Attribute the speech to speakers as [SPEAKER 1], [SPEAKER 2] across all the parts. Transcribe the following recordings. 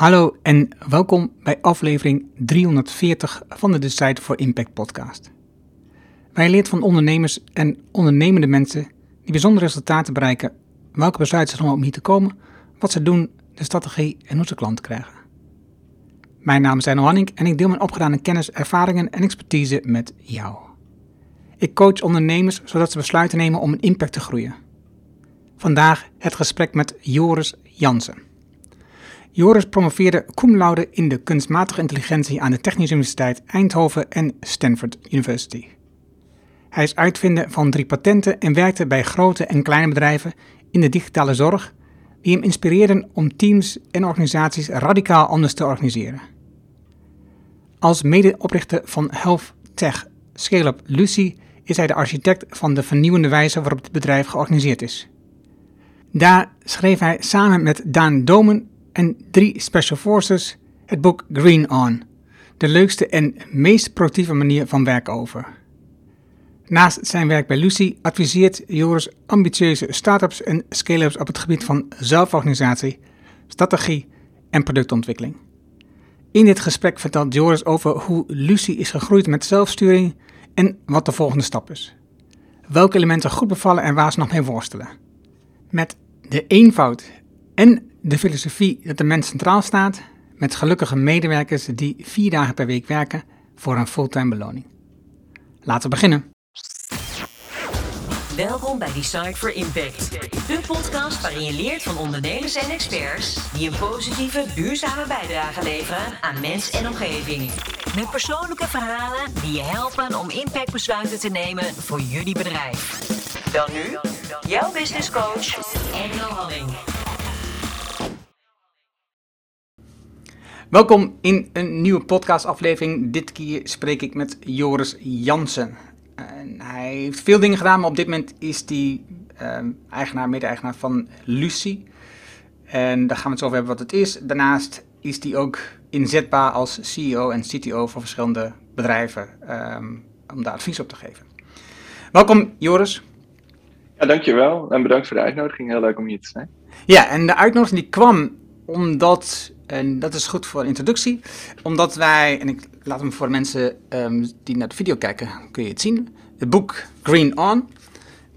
[SPEAKER 1] Hallo en welkom bij aflevering 340 van de Decide for Impact podcast. Wij leert van ondernemers en ondernemende mensen die bijzondere resultaten bereiken, welke besluiten ze nemen om hier te komen, wat ze doen, de strategie en hoe ze klanten krijgen. Mijn naam is Arno Hanning en ik deel mijn opgedane kennis, ervaringen en expertise met jou. Ik coach ondernemers zodat ze besluiten nemen om een impact te groeien. Vandaag het gesprek met Joris Jansen. Joris promoveerde cum laude in de kunstmatige intelligentie aan de Technische Universiteit Eindhoven en Stanford University. Hij is uitvinder van drie patenten en werkte bij grote en kleine bedrijven in de digitale zorg, die hem inspireerden om teams en organisaties radicaal anders te organiseren. Als medeoprichter van Health Tech Scale-up Lucy is hij de architect van de vernieuwende wijze waarop het bedrijf georganiseerd is. Daar schreef hij samen met Daan Domen en drie Special Forces het boek Green On, de leukste en meest productieve manier van werken over. Naast zijn werk bij Lucy adviseert Joris ambitieuze start-ups en scale-ups op het gebied van zelforganisatie, strategie en productontwikkeling. In dit gesprek vertelt Joris over hoe Lucy is gegroeid met zelfsturing en wat de volgende stap is. Welke elementen goed bevallen en waar ze nog mee worstelen. Met de eenvoud en de filosofie dat de mens centraal staat, met gelukkige medewerkers die vier dagen per week werken voor een fulltime beloning. Laten we beginnen.
[SPEAKER 2] Welkom bij Decide for Impact, de podcast waarin je leert van ondernemers en experts die een positieve, duurzame bijdrage leveren aan mens en omgeving. Met persoonlijke verhalen die je helpen om impactbesluiten te nemen voor jullie bedrijf. Dan nu, jouw business coach, Engel Halling.
[SPEAKER 1] Welkom in een nieuwe podcastaflevering. Dit keer spreek ik met Joris Jansen. En hij heeft veel dingen gedaan, maar op dit moment is hij ehm, eigenaar, mede-eigenaar van Lucy. En daar gaan we het over hebben wat het is. Daarnaast is hij ook inzetbaar als CEO en CTO voor verschillende bedrijven ehm, om daar advies op te geven. Welkom Joris.
[SPEAKER 3] Ja, dankjewel en bedankt voor de uitnodiging. Heel leuk om hier te zijn.
[SPEAKER 1] Ja, en de uitnodiging die kwam omdat, en dat is goed voor introductie, omdat wij, en ik laat hem voor mensen ehm, die naar de video kijken, kun je het zien, het boek Green On.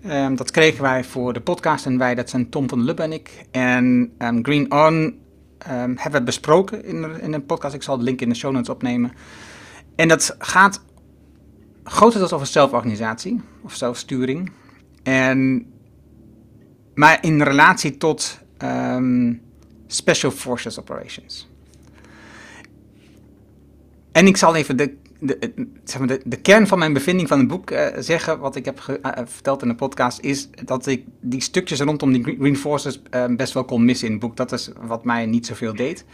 [SPEAKER 1] Ehm, dat kregen wij voor de podcast en wij, dat zijn Tom van Lubbe en ik. En ehm, Green On hebben we besproken in, in een podcast. Ik zal de link in de show notes opnemen. En dat gaat grotendeels over zelforganisatie of zelfsturing. En, maar in relatie tot Special Forces Operations. En ik zal even de, de, zeg maar de, kern van mijn bevinding van het boek uh, zeggen. Wat ik heb ge, uh, verteld in de podcast is dat ik die stukjes rondom die Green Forces uh, best wel kon missen in het boek. Dat is wat mij niet zoveel deed.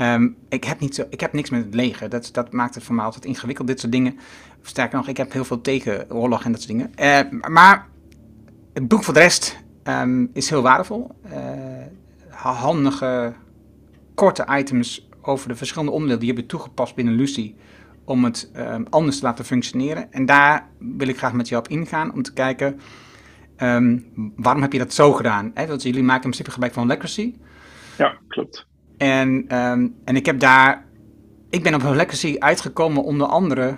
[SPEAKER 1] Um, ik, heb niet zo, ik heb niks met het leger. Dat, dat maakt het voor mij altijd ingewikkeld, dit soort dingen. Sterker nog, ik heb heel veel tegen oorlog en dat soort dingen. maar het boek voor de rest um, is heel waardevol handige, korte items over de verschillende onderdelen die je hebt toegepast binnen Lucy om het um, anders te laten functioneren. En daar wil ik graag met jou op ingaan om te kijken um, waarom heb je dat zo gedaan? Hè? Want jullie maken in principe gebruik van Legacy.
[SPEAKER 3] Ja, klopt.
[SPEAKER 1] En, um, en ik heb daar, ik ben op Legacy uitgekomen onder andere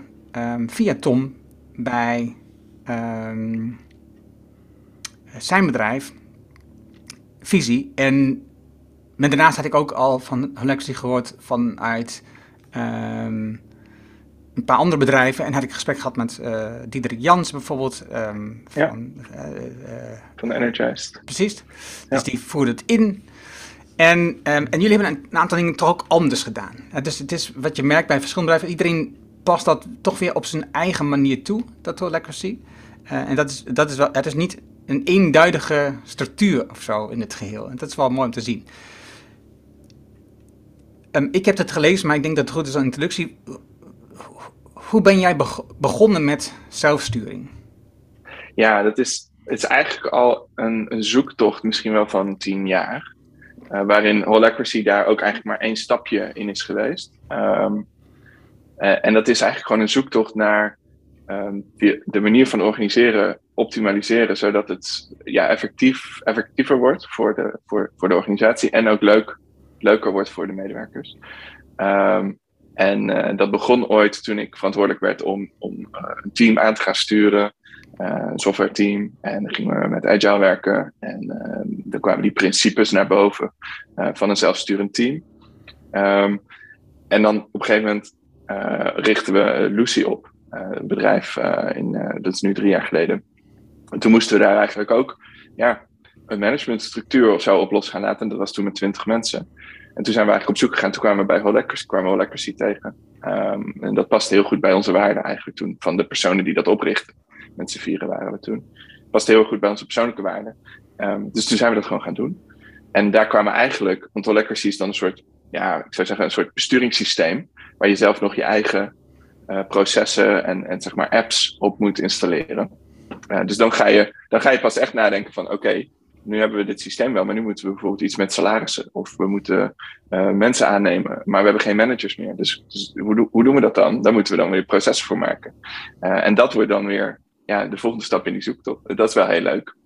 [SPEAKER 1] via Tom bij zijn bedrijf, Visie. En maar daarnaast had ik ook al van Holexy gehoord vanuit um, een paar andere bedrijven. En had ik gesprek gehad met uh, Diederik Jans bijvoorbeeld. Um,
[SPEAKER 3] van, ja. uh, uh, van Energized.
[SPEAKER 1] Precies. Dus ja. die voerde het in. En, um, en jullie hebben een, een, aantal dingen toch ook anders gedaan. dus het is wat je merkt bij verschillende bedrijven. Iedereen past dat toch weer op zijn eigen manier toe, dat Holexy. en dat is, dat is wel, het is niet een eenduidige structuur of zo in het geheel. En dat is wel mooi om te zien. Um, ik heb het gelezen, maar ik denk dat het goed is als introductie. Hoe ben jij begonnen met zelfsturing?
[SPEAKER 3] Ja, dat is, het is eigenlijk al een, een zoektocht, misschien wel van tien jaar. Uh, waarin Holacracy daar ook eigenlijk maar één stapje in is geweest. Um, uh, en dat is eigenlijk gewoon een zoektocht naar die, de manier van organiseren optimaliseren, zodat het ja, effectief, effectiever wordt voor de, voor, voor de organisatie en ook leuk leuker wordt voor de medewerkers. Ehm, en uh, dat begon ooit toen ik verantwoordelijk werd om, om uh, een team aan te gaan sturen, uh, een software team. En dan gingen we met Agile werken. En dan kwamen die principes naar boven van een zelfsturend team. Um, en dan op een gegeven moment richten we Lucy op, een bedrijf, in, dat is nu drie jaar geleden. En toen moesten we daar eigenlijk ook ja, een managementstructuur of zo op los gaan laten. En dat was toen met twintig mensen. En toen zijn we eigenlijk op zoek gegaan. Toen kwamen we bij Holacracy, kwamen tegen. Um, en dat paste heel goed bij onze waarden eigenlijk toen. Van de personen die dat oprichten. Met vieren waren we toen. Past heel goed bij onze persoonlijke waarden. Um, dus toen zijn we dat gewoon gaan doen. En daar kwamen eigenlijk, want Holacracy is dan een soort, ja, ik zou zeggen een soort besturingssysteem. Waar je zelf nog je eigen uh, processen en, en zeg maar apps op moet installeren. Uh, dus dan ga, je, dan ga je pas echt nadenken van oké, nu hebben we dit systeem wel, maar nu moeten we bijvoorbeeld iets met salarissen. Of we moeten uh, mensen aannemen, maar we hebben geen managers meer. Dus, dus hoe, hoe, doen we dat dan? Daar moeten we dan weer processen voor maken. Uh, en dat wordt dan weer ja, de volgende stap in die zoektocht. Dat is wel heel leuk.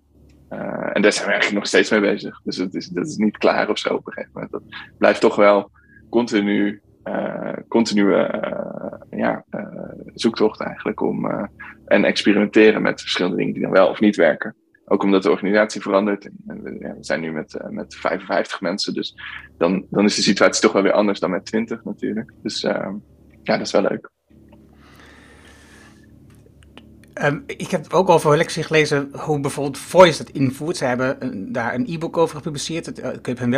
[SPEAKER 3] Uh, en daar zijn we eigenlijk nog steeds mee bezig. Dus het is, dat is niet klaar of zo op een gegeven moment. Dat blijft toch wel continu, continue ja, zoektocht eigenlijk om en experimenteren met verschillende dingen die dan wel of niet werken. Ook omdat de organisatie verandert. En we, zijn nu met, uh, met 55 mensen. Dus dan, dan is de situatie toch wel weer anders dan met 20 natuurlijk. Dus uh, ja, dat is wel leuk.
[SPEAKER 1] Um, ik heb ook over Lexie gelezen hoe bijvoorbeeld Voice dat invoert. Ze hebben een, daar een e-book over gepubliceerd. Het, uh, ik heb hun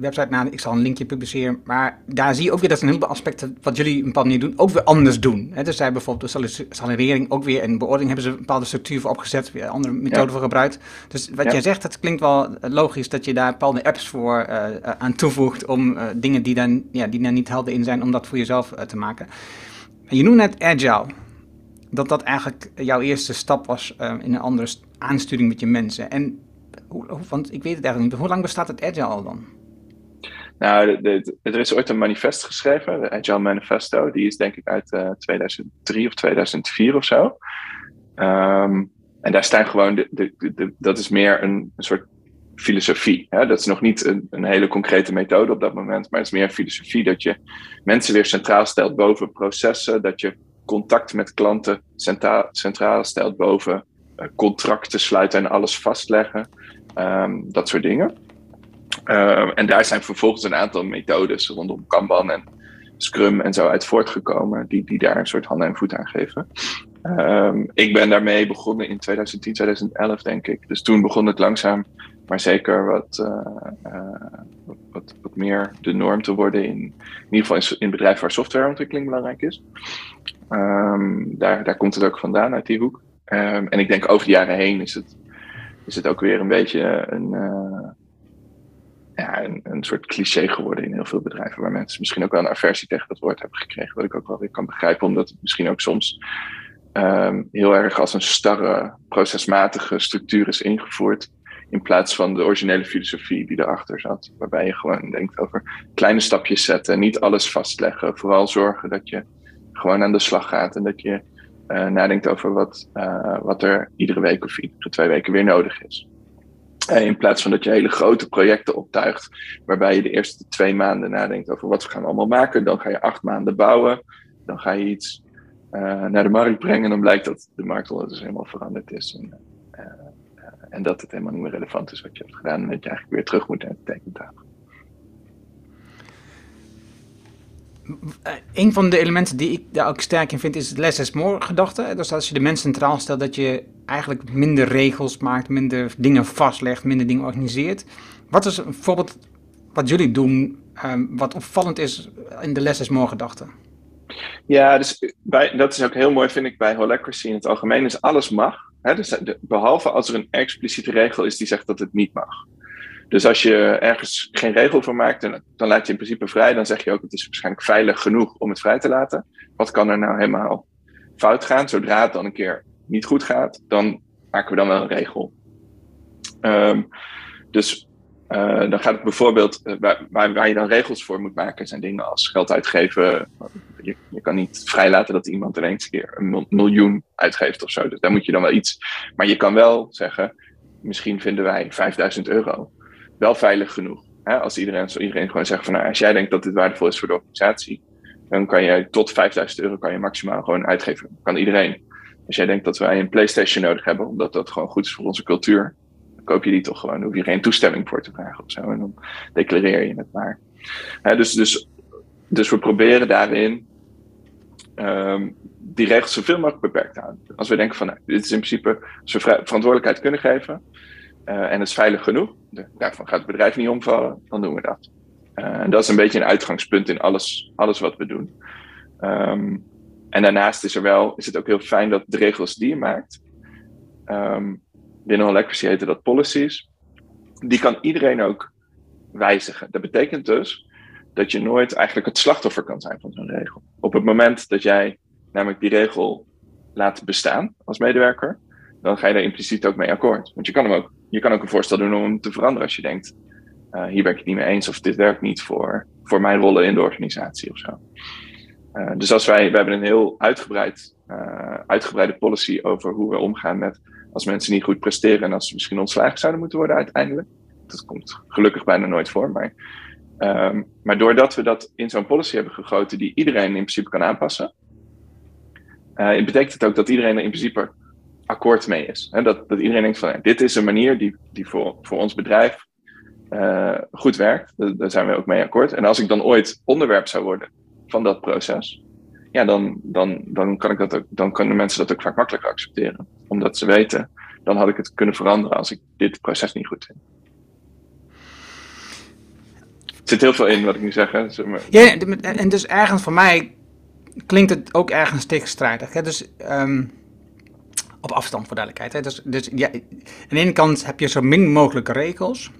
[SPEAKER 1] website na, ik zal een linkje publiceren. Maar daar zie je ook weer dat een heleboel aspecten wat jullie op een bepaalde manier doen, ook weer anders doen. He, dus zij bijvoorbeeld de salariering ook weer en beoordeling hebben ze een bepaalde structuur voor opgezet, weer andere methoden ja. voor gebruikt. Dus wat ja. jij zegt, het klinkt wel logisch dat je daar bepaalde apps voor uh, aan toevoegt om uh, dingen die dan, ja, die dan niet helder in zijn, om dat voor jezelf te maken. Je noemt net agile dat dat eigenlijk jouw eerste stap was uh, in een andere aansturing met je mensen. En, hoe, want ik weet het eigenlijk niet, hoe lang bestaat het Agile al dan?
[SPEAKER 3] Nou, er is ooit een manifest geschreven, de Agile Manifesto. Die is denk ik uit uh, 2003 of 2004 of zo. Um, en daar staan gewoon, de, de, dat is meer een, een soort filosofie. Hè? Dat is nog niet een, een, hele concrete methode op dat moment, maar het is meer een filosofie dat je mensen weer centraal stelt boven processen, dat je contact met klanten centraal, stelt boven uh, contracten sluiten en alles vastleggen. Um, dat soort dingen. Uh, en daar zijn vervolgens een aantal methodes rondom Kanban en Scrum en zo uit voortgekomen, die, die daar een soort handen en voeten aan geven. Um, ik ben daarmee begonnen in 2010, 2011, denk ik. Dus toen begon het langzaam, maar zeker wat, uh, uh, wat, wat, meer de norm te worden. In, in ieder geval in, in bedrijven waar softwareontwikkeling belangrijk is. Um, daar, daar komt het ook vandaan uit die hoek. Um, en ik denk over de jaren heen is het, is het ook weer een beetje een, uh, ja, een, soort cliché geworden in heel veel bedrijven. Waar mensen misschien ook wel een aversie tegen dat woord hebben gekregen. Wat ik ook wel weer kan begrijpen, omdat het misschien ook soms um, heel erg als een starre, procesmatige structuur is ingevoerd. In plaats van de originele filosofie die erachter zat. Waarbij je gewoon denkt over kleine stapjes zetten. Niet alles vastleggen. Vooral zorgen dat je gewoon aan de slag gaat. En dat je uh, nadenkt over wat, uh, wat er iedere week of iedere twee weken weer nodig is. En in plaats van dat je hele grote projecten optuigt, waarbij je de eerste twee maanden nadenkt over wat we gaan allemaal maken. Dan ga je acht maanden bouwen. Dan ga je iets naar de markt brengen. En dan blijkt dat de markt ondertussen helemaal veranderd is. En, en dat het helemaal niet meer relevant is wat je hebt gedaan. En dat je eigenlijk weer terug moet naar de tekentafel.
[SPEAKER 1] Een van de elementen die ik daar ook sterk in vind is het less is more gedachte. Dus als je de mensen centraal stelt, dat je eigenlijk minder regels maakt, minder dingen vastlegt, minder dingen organiseert. Wat is een voorbeeld wat jullie doen, um, wat opvallend is in de less is more gedachte?
[SPEAKER 3] Ja, dus bij, dat is ook heel mooi, vind ik, bij Holacracy in het algemeen, is alles mag. Hè? Dus behalve als er een expliciete regel is die zegt dat het niet mag. Dus als je ergens geen regel voor maakt, dan, laat je in principe vrij. Dan zeg je ook, het is waarschijnlijk veilig genoeg om het vrij te laten. Wat kan er nou helemaal fout gaan? Zodra het dan een keer niet goed gaat, dan maken we dan wel een regel. Um, dus uh, dan gaat het bijvoorbeeld, uh, waar, waar, je dan regels voor moet maken, zijn dingen als geld uitgeven. Je, je kan niet vrijlaten dat iemand ineens een keer een miljoen uitgeeft of zo. Dus daar moet je dan wel iets. Maar je kan wel zeggen, misschien vinden wij 5000 euro wel veilig genoeg Hè, als iedereen, iedereen gewoon zegt van nou, als jij denkt dat dit waardevol is voor de organisatie, dan kan je tot 5000 euro kan je maximaal gewoon uitgeven. Kan iedereen. Als jij denkt dat wij een PlayStation nodig hebben, omdat dat gewoon goed is voor onze cultuur, dan koop je die toch gewoon. Dan hoef je geen toestemming voor te vragen of zo. En dan declareer je het maar. dus, dus, dus we proberen daarin um, die regels zoveel mogelijk beperkt te houden. Als we denken van, nou, dit is in principe, als we verantwoordelijkheid kunnen geven uh, en het is veilig genoeg, daarvan gaat het bedrijf niet omvallen, dan doen we dat. Uh, en dat is een beetje een uitgangspunt in alles, alles wat we doen. Um, en daarnaast is, er wel, is het ook heel fijn dat de regels die je maakt, um, binnen Holacracy heten dat policies, die kan iedereen ook wijzigen. Dat betekent dus dat je nooit eigenlijk het slachtoffer kan zijn van zo'n regel. Op het moment dat jij namelijk die regel laat bestaan als medewerker, dan ga je daar impliciet ook mee akkoord. Want je kan, hem ook, je kan ook een voorstel doen om hem te veranderen als je denkt, uh, hier ben ik het niet mee eens of dit werkt niet voor, voor mijn rollen in de organisatie of zo. Uh, dus als wij, we hebben een heel uitgebreid, uh, uitgebreide policy over hoe we omgaan met als mensen niet goed presteren en als ze misschien ontslagen zouden moeten worden uiteindelijk. Dat komt gelukkig bijna nooit voor, maar Um, maar doordat we dat in zo'n policy hebben gegoten die iedereen in principe kan aanpassen, betekent het ook dat iedereen er in principe akkoord mee is. He, dat, dat iedereen denkt van dit is een manier die, die voor, voor ons bedrijf uh, goed werkt. Daar zijn we ook mee akkoord. En als ik dan ooit onderwerp zou worden van dat proces, ja, dan, dan, dan, kan ik dat ook, dan kunnen mensen dat ook vaak makkelijker accepteren. Omdat ze weten, dan had ik het kunnen veranderen als ik dit proces niet goed vind zit heel veel in wat ik nu zeg. Hè.
[SPEAKER 1] Ja, en dus ergens voor mij klinkt het ook ergens tegenstrijdig. Hè? Dus um, op afstand voor duidelijkheid. Hè? Dus, dus ja, aan de ene kant heb je zo min mogelijke regels.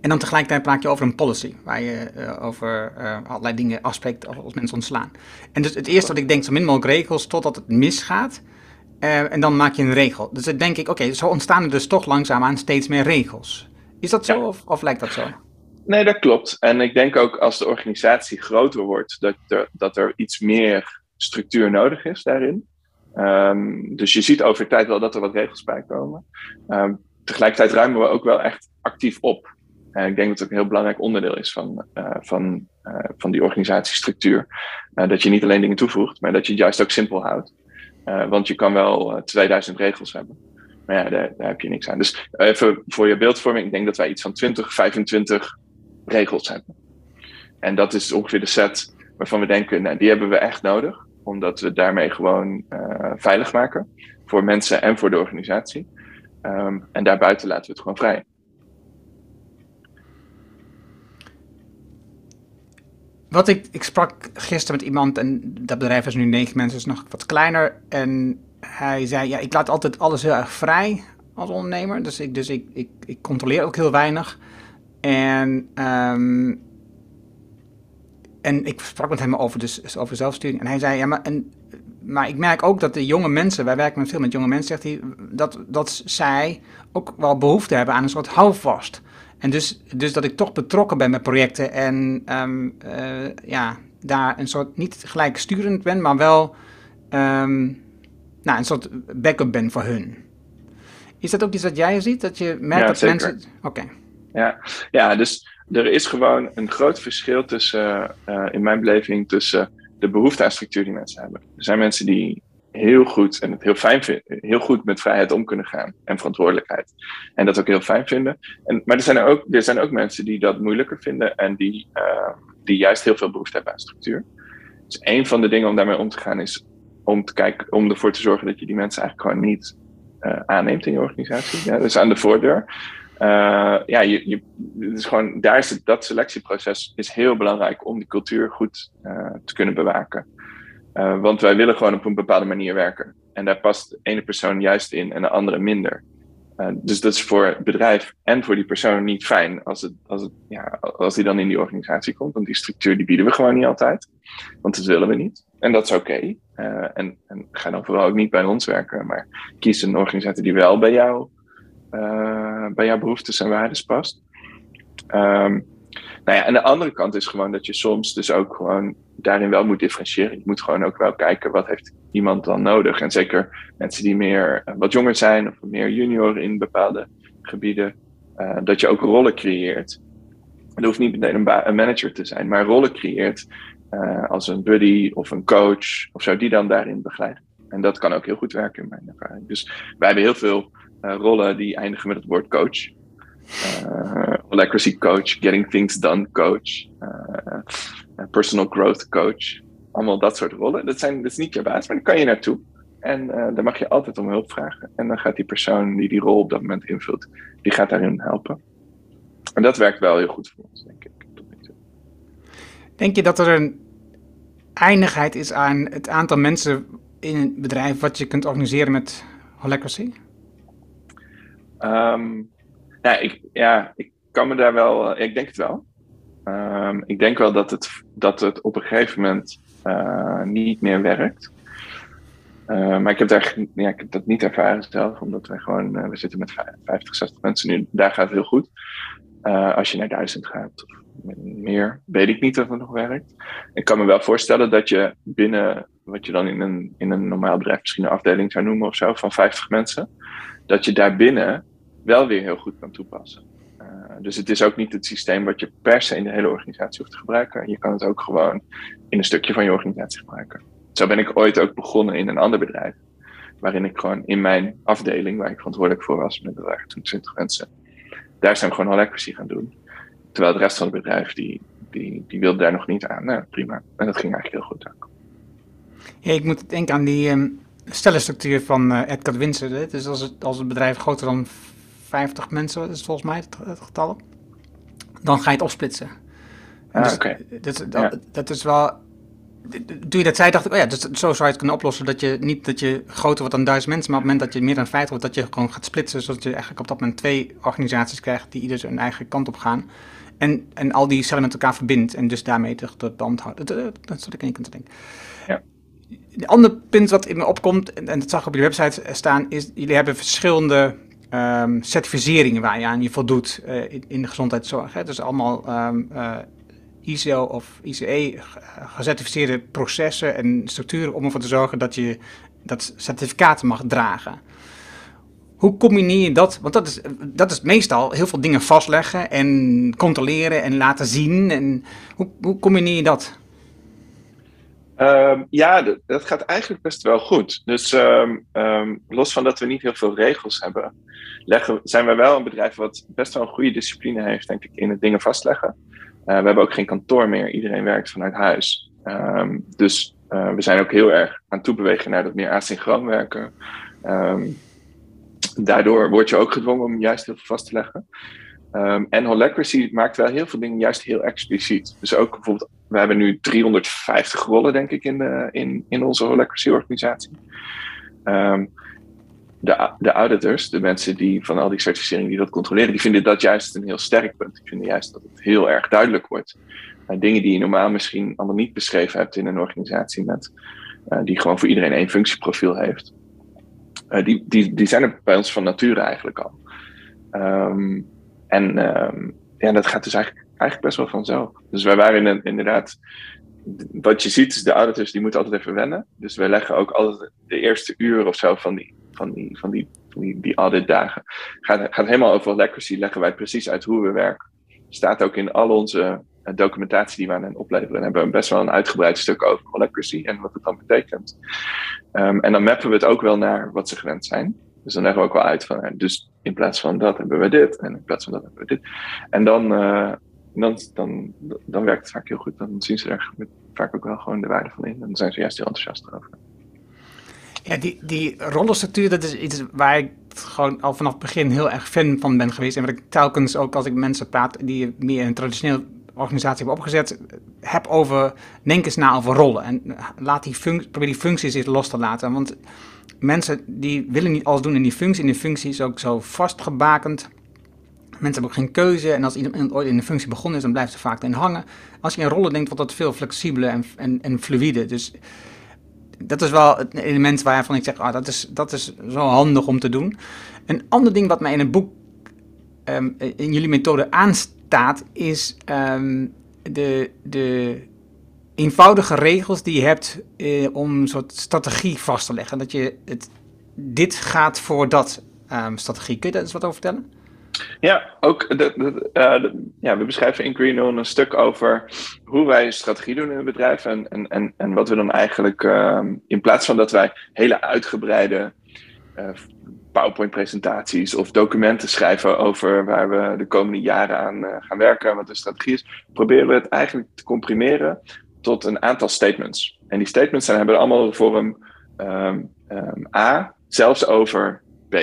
[SPEAKER 1] En dan tegelijkertijd praat je over een policy, waar je uh, over uh, allerlei dingen afspreekt als mensen ontslaan. En dus het eerste wat ik denk, zo min mogelijk regels totdat het misgaat. Uh, en dan maak je een regel. Dus dan denk ik, oké, okay, zo ontstaan er dus toch langzaamaan steeds meer regels. Is dat zo ja. of, of lijkt dat zo?
[SPEAKER 3] Nee, dat klopt. En ik denk ook als de organisatie groter wordt, dat er, dat er iets meer structuur nodig is daarin. Um, dus je ziet over tijd wel dat er wat regels bij komen. Um, tegelijkertijd ruimen we ook wel echt actief op. En ik denk dat het ook een heel belangrijk onderdeel is van, uh, van, uh, van die organisatiestructuur. Uh, dat je niet alleen dingen toevoegt, maar dat je het juist ook simpel houdt. want je kan wel 2000 regels hebben. Maar ja, daar, daar, heb je niks aan. Dus even voor je beeldvorming, ik denk dat wij iets van 20, 25 regels hebben. En dat is ongeveer de set waarvan we denken, nou, die hebben we echt nodig. Omdat we daarmee gewoon uh, veilig maken. Voor mensen en voor de organisatie. Um, en daarbuiten laten we het gewoon vrij.
[SPEAKER 1] Wat ik, ik sprak gisteren met iemand en dat bedrijf is nu negen mensen, is nog wat kleiner. En hij zei, ja, ik laat altijd alles heel erg vrij als ondernemer. Dus ik, dus ik, ik, controleer ook heel weinig. En, um, en ik sprak met hem over, dus, over zelfsturing. En hij zei, ja, maar, en, maar ik merk ook dat de jonge mensen, wij werken met veel met jonge mensen, zegt hij, dat, dat zij ook wel behoefte hebben aan een soort houvast. En dus, dus dat ik toch betrokken ben met projecten en um, uh, ja, daar een soort, niet gelijk sturend ben, maar wel um, nou, een soort backup ben voor hun. Is dat ook iets wat jij ziet? Dat je merkt
[SPEAKER 3] ja,
[SPEAKER 1] dat
[SPEAKER 3] zeker.
[SPEAKER 1] mensen. Oké. Okay.
[SPEAKER 3] Ja. ja, dus er is gewoon een groot verschil tussen, uh, in mijn beleving, tussen de behoefte aan structuur die mensen hebben. Er zijn mensen die heel goed en het heel fijn heel goed met vrijheid om kunnen gaan en verantwoordelijkheid. En dat ook heel fijn vinden. En, maar er zijn er, ook, er zijn ook mensen die dat moeilijker vinden en die, uh, die juist heel veel behoefte hebben aan structuur. Dus een van de dingen om daarmee om te gaan is om, te kijken, om ervoor te zorgen dat je die mensen eigenlijk gewoon niet uh, aanneemt in je organisatie. Ja, dus aan de voordeur. Uh, ja, je, het is gewoon, daar is dat selectieproces is heel belangrijk om die cultuur goed uh, te kunnen bewaken. Uh, want wij willen gewoon op een bepaalde manier werken. En daar past de ene persoon juist in en de andere minder. dus dat is voor het bedrijf en voor die persoon niet fijn als, het, als, het, ja, als die dan in die organisatie komt. Want die structuur die bieden we gewoon niet altijd. Want dat willen we niet. En dat is oké. En, en ga dan vooral ook niet bij ons werken. Maar kies een organisatie die wel bij jou uh, bij jouw behoeftes en waardes past. Um, nou ja, en de andere kant is gewoon dat je soms dus ook gewoon daarin wel moet differentiëren. Je moet gewoon ook wel kijken wat heeft iemand dan nodig. En zeker mensen die meer uh, wat jonger zijn of meer junior in bepaalde gebieden, uh, dat je ook rollen creëert Het hoeft niet meteen een, manager te zijn, maar rollen creëert als een buddy of een coach of zo, die dan daarin begeleidt. En dat kan ook heel goed werken in mijn ervaring. Dus wij hebben heel veel rollen die eindigen met het woord coach. Holacracy coach, getting things done coach, personal growth coach. Allemaal dat soort rollen. Dat, zijn, dat is niet je baas, maar daar kan je naartoe. En uh, daar mag je altijd om hulp vragen. En dan gaat die persoon die die rol op dat moment invult, die gaat daarin helpen. En dat werkt wel heel goed voor ons, denk ik.
[SPEAKER 1] Denk je dat er een eindigheid is aan het aantal mensen in een bedrijf wat je kunt organiseren met Holacracy?
[SPEAKER 3] Um, ja, ik, ja, ik kan me daar wel, ik denk het wel. Um, ik denk wel dat het, dat het op een gegeven moment uh, niet meer werkt. Uh, maar ik heb, daar, ja, ik heb dat niet ervaren zelf, omdat we gewoon, uh, we zitten met 50, 60 mensen nu. Daar gaat het heel goed. als je naar 1000 gaat of meer, weet ik niet of het nog werkt. Ik kan me wel voorstellen dat je binnen, wat je dan in een, in een normaal bedrijf misschien een afdeling zou noemen of zo, van 50 mensen, dat je daarbinnen wel weer heel goed kan toepassen. Uh, dus het is ook niet het systeem wat je per se in de hele organisatie hoeft te gebruiken. Je kan het ook gewoon in een stukje van je organisatie gebruiken. Zo ben ik ooit ook begonnen in een ander bedrijf. Waarin ik gewoon in mijn afdeling, waar ik verantwoordelijk voor was, met waren toen 20 mensen, daar zijn we gewoon Holacracy gaan doen. Terwijl de rest van het bedrijf, die, die, die wilde daar nog niet aan. Nou, prima. En dat ging eigenlijk heel goed ook.
[SPEAKER 1] Ja, ik moet denken aan die um, stellenstructuur van uh, Edgar Winsen. Dus als het, als het bedrijf groter dan 50 mensen, dat is volgens mij het, het getal, dan ga je het opsplitsen.
[SPEAKER 3] Ah, dus, okay.
[SPEAKER 1] dat, dat, dat, is wel. Toen je dat zei, dacht ik, oh ja, dus zo zou je het kunnen oplossen. Dat je niet dat je groter wordt dan duizend mensen, maar op het moment dat je meer dan 50 wordt, dat je gewoon gaat splitsen. Zodat je eigenlijk op dat moment twee organisaties krijgt die ieder zijn eigen kant op gaan. En, en al die cellen met elkaar verbindt en dus daarmee de, de band houdt. Dat, dat zat ik keer te denken.
[SPEAKER 3] Ja.
[SPEAKER 1] Een ander punt wat in me opkomt, en dat zag ik op je website staan, is jullie hebben verschillende um, certificeringen waar je aan je voldoet uh, in, de gezondheidszorg. Hè. Dus allemaal um, uh, ISO of ICE gecertificeerde processen en structuren om ervoor te zorgen dat je dat certificaat mag dragen. Hoe combineer je dat? Want dat is, dat is meestal heel veel dingen vastleggen en controleren en laten zien. En hoe, hoe combineer je dat?
[SPEAKER 3] Um, ja, dat, gaat eigenlijk best wel goed. Dus um, um, los van dat we niet heel veel regels hebben, zijn we wel een bedrijf wat best wel een goede discipline heeft, denk ik, in het dingen vastleggen. Uh, we hebben ook geen kantoor meer, iedereen werkt vanuit huis. dus uh, we zijn ook heel erg aan toe bewegen naar dat meer asynchroon werken. daardoor word je ook gedwongen om juist heel veel vast te leggen. En Holacracy maakt wel heel veel dingen juist heel expliciet. Dus ook bijvoorbeeld, we hebben nu 350 rollen, denk ik, in, de, in, in onze Holacracy-organisatie. Um, de, de auditors, de mensen die van al die certificeringen die dat controleren, die vinden dat juist een heel sterk punt. Die vinden juist dat het heel erg duidelijk wordt. Uh, dingen die je normaal misschien allemaal niet beschreven hebt in een organisatie met, uh, die gewoon voor iedereen één functieprofiel heeft. Die, die, die zijn er bij ons van nature eigenlijk al. Um, en um, ja, dat gaat dus eigenlijk, eigenlijk best wel vanzelf. Dus wij waren in, inderdaad, wat je ziet is de auditors die moeten altijd even wennen. Dus wij leggen ook altijd de eerste uur of zo van die, van die, van die, van die, die auditdagen. Gaat, gaat helemaal over legacy, leggen wij precies uit hoe we werken. Staat ook in al onze eh, documentatie die we aan hen opleveren. En hebben we best wel een uitgebreid stuk over holacracy en wat het dan betekent. Um, en dan mappen we het ook wel naar wat ze gewend zijn. Dus dan leggen we ook wel uit van, dus in plaats van dat hebben we dit en in plaats van dat hebben we dit. En dan, uh, dan, dan, dan werkt het vaak heel goed. Dan zien ze er vaak ook wel gewoon de waarde van in. En dan zijn ze juist heel enthousiast over.
[SPEAKER 1] Ja, die, die rollenstructuur, dat is iets waar ik gewoon al vanaf het begin heel erg fan van ben geweest. En wat ik telkens ook als ik mensen praat die meer een traditioneel organisatie hebben opgezet, heb over, denk eens na over rollen. En laat die functie, probeer die functies eens los te laten. Want mensen die willen niet alles doen in die functie. En die functie is ook zo vastgebakend. Mensen hebben ook geen keuze. En als iemand ooit in de functie begonnen is, dan blijft ze vaak in hangen. Als je in rollen denkt, wordt dat veel flexibeler en, en, en fluide. Dus dat is wel het element waarvan ik zeg, ah, dat, is, dat is zo handig om te doen. Een ander ding wat mij in het boek, um, in jullie methode aanstaat, is um, de, de eenvoudige regels die je hebt eh, om een soort strategie vast te leggen. Dat je het, dit gaat voor dat um, strategie. Kun je daar eens wat over vertellen?
[SPEAKER 3] Ja, ook de, uh, ja, we beschrijven in Green een stuk over hoe wij strategie doen in het bedrijf. En, en, en, en wat we dan eigenlijk, uh, in plaats van dat wij hele uitgebreide uh, PowerPoint-presentaties of documenten schrijven over waar we de komende jaren aan gaan werken, wat de strategie is, proberen we het eigenlijk te comprimeren tot een aantal statements. En die statements zijn, hebben allemaal de vorm um, um, A, zelfs over B.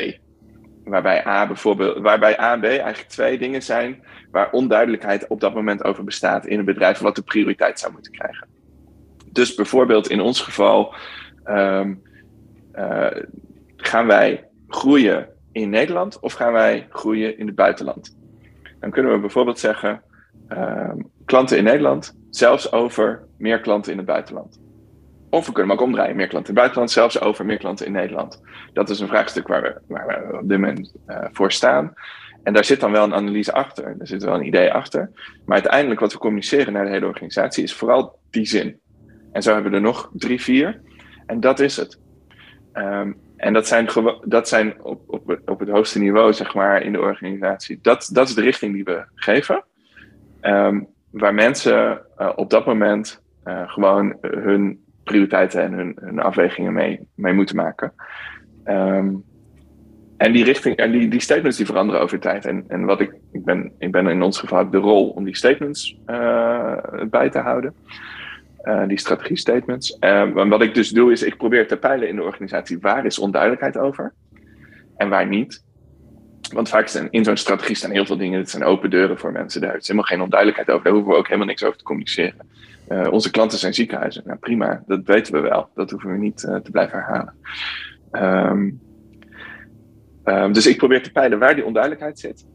[SPEAKER 3] Waarbij A bijvoorbeeld, waarbij A en B eigenlijk twee dingen zijn waar onduidelijkheid op dat moment over bestaat in een bedrijf wat de prioriteit zou moeten krijgen. Dus bijvoorbeeld in ons geval um, uh, gaan wij groeien in Nederland of gaan wij groeien in het buitenland? Dan kunnen we bijvoorbeeld zeggen um, klanten in Nederland, zelfs over meer klanten in het buitenland. Of we kunnen ook omdraaien, meer klanten in het buitenland, zelfs over meer klanten in Nederland. Dat is een vraagstuk waar we, op dit moment uh, voor staan. En daar zit dan wel een analyse achter, daar zit wel een idee achter. Maar uiteindelijk wat we communiceren naar de hele organisatie is vooral die zin. En zo hebben we er nog drie, vier. En dat is het. Um, en dat zijn, dat zijn op, op, op het hoogste niveau, zeg maar, in de organisatie. Dat, dat is de richting die we geven. Um, waar mensen uh, op dat moment uh, gewoon hun prioriteiten en hun, afwegingen mee, mee moeten maken. Um, en die richting en die, die statements die veranderen over tijd. En, en wat ik, ik ben, ik ben in ons geval de rol om die statements uh, bij te houden. Uh, die strategie statements. Uh, en wat ik dus doe is, ik probeer te peilen in de organisatie waar is onduidelijkheid over en waar niet. Want vaak zijn in zo'n strategie staan heel veel dingen. Het zijn open deuren voor mensen. Daar is helemaal geen onduidelijkheid over. Daar hoeven we ook helemaal niks over te communiceren. Uh, onze klanten zijn ziekenhuizen. Nou prima, dat weten we wel. Dat hoeven we niet uh, te blijven herhalen. Um, um, dus ik probeer te peilen waar die onduidelijkheid zit.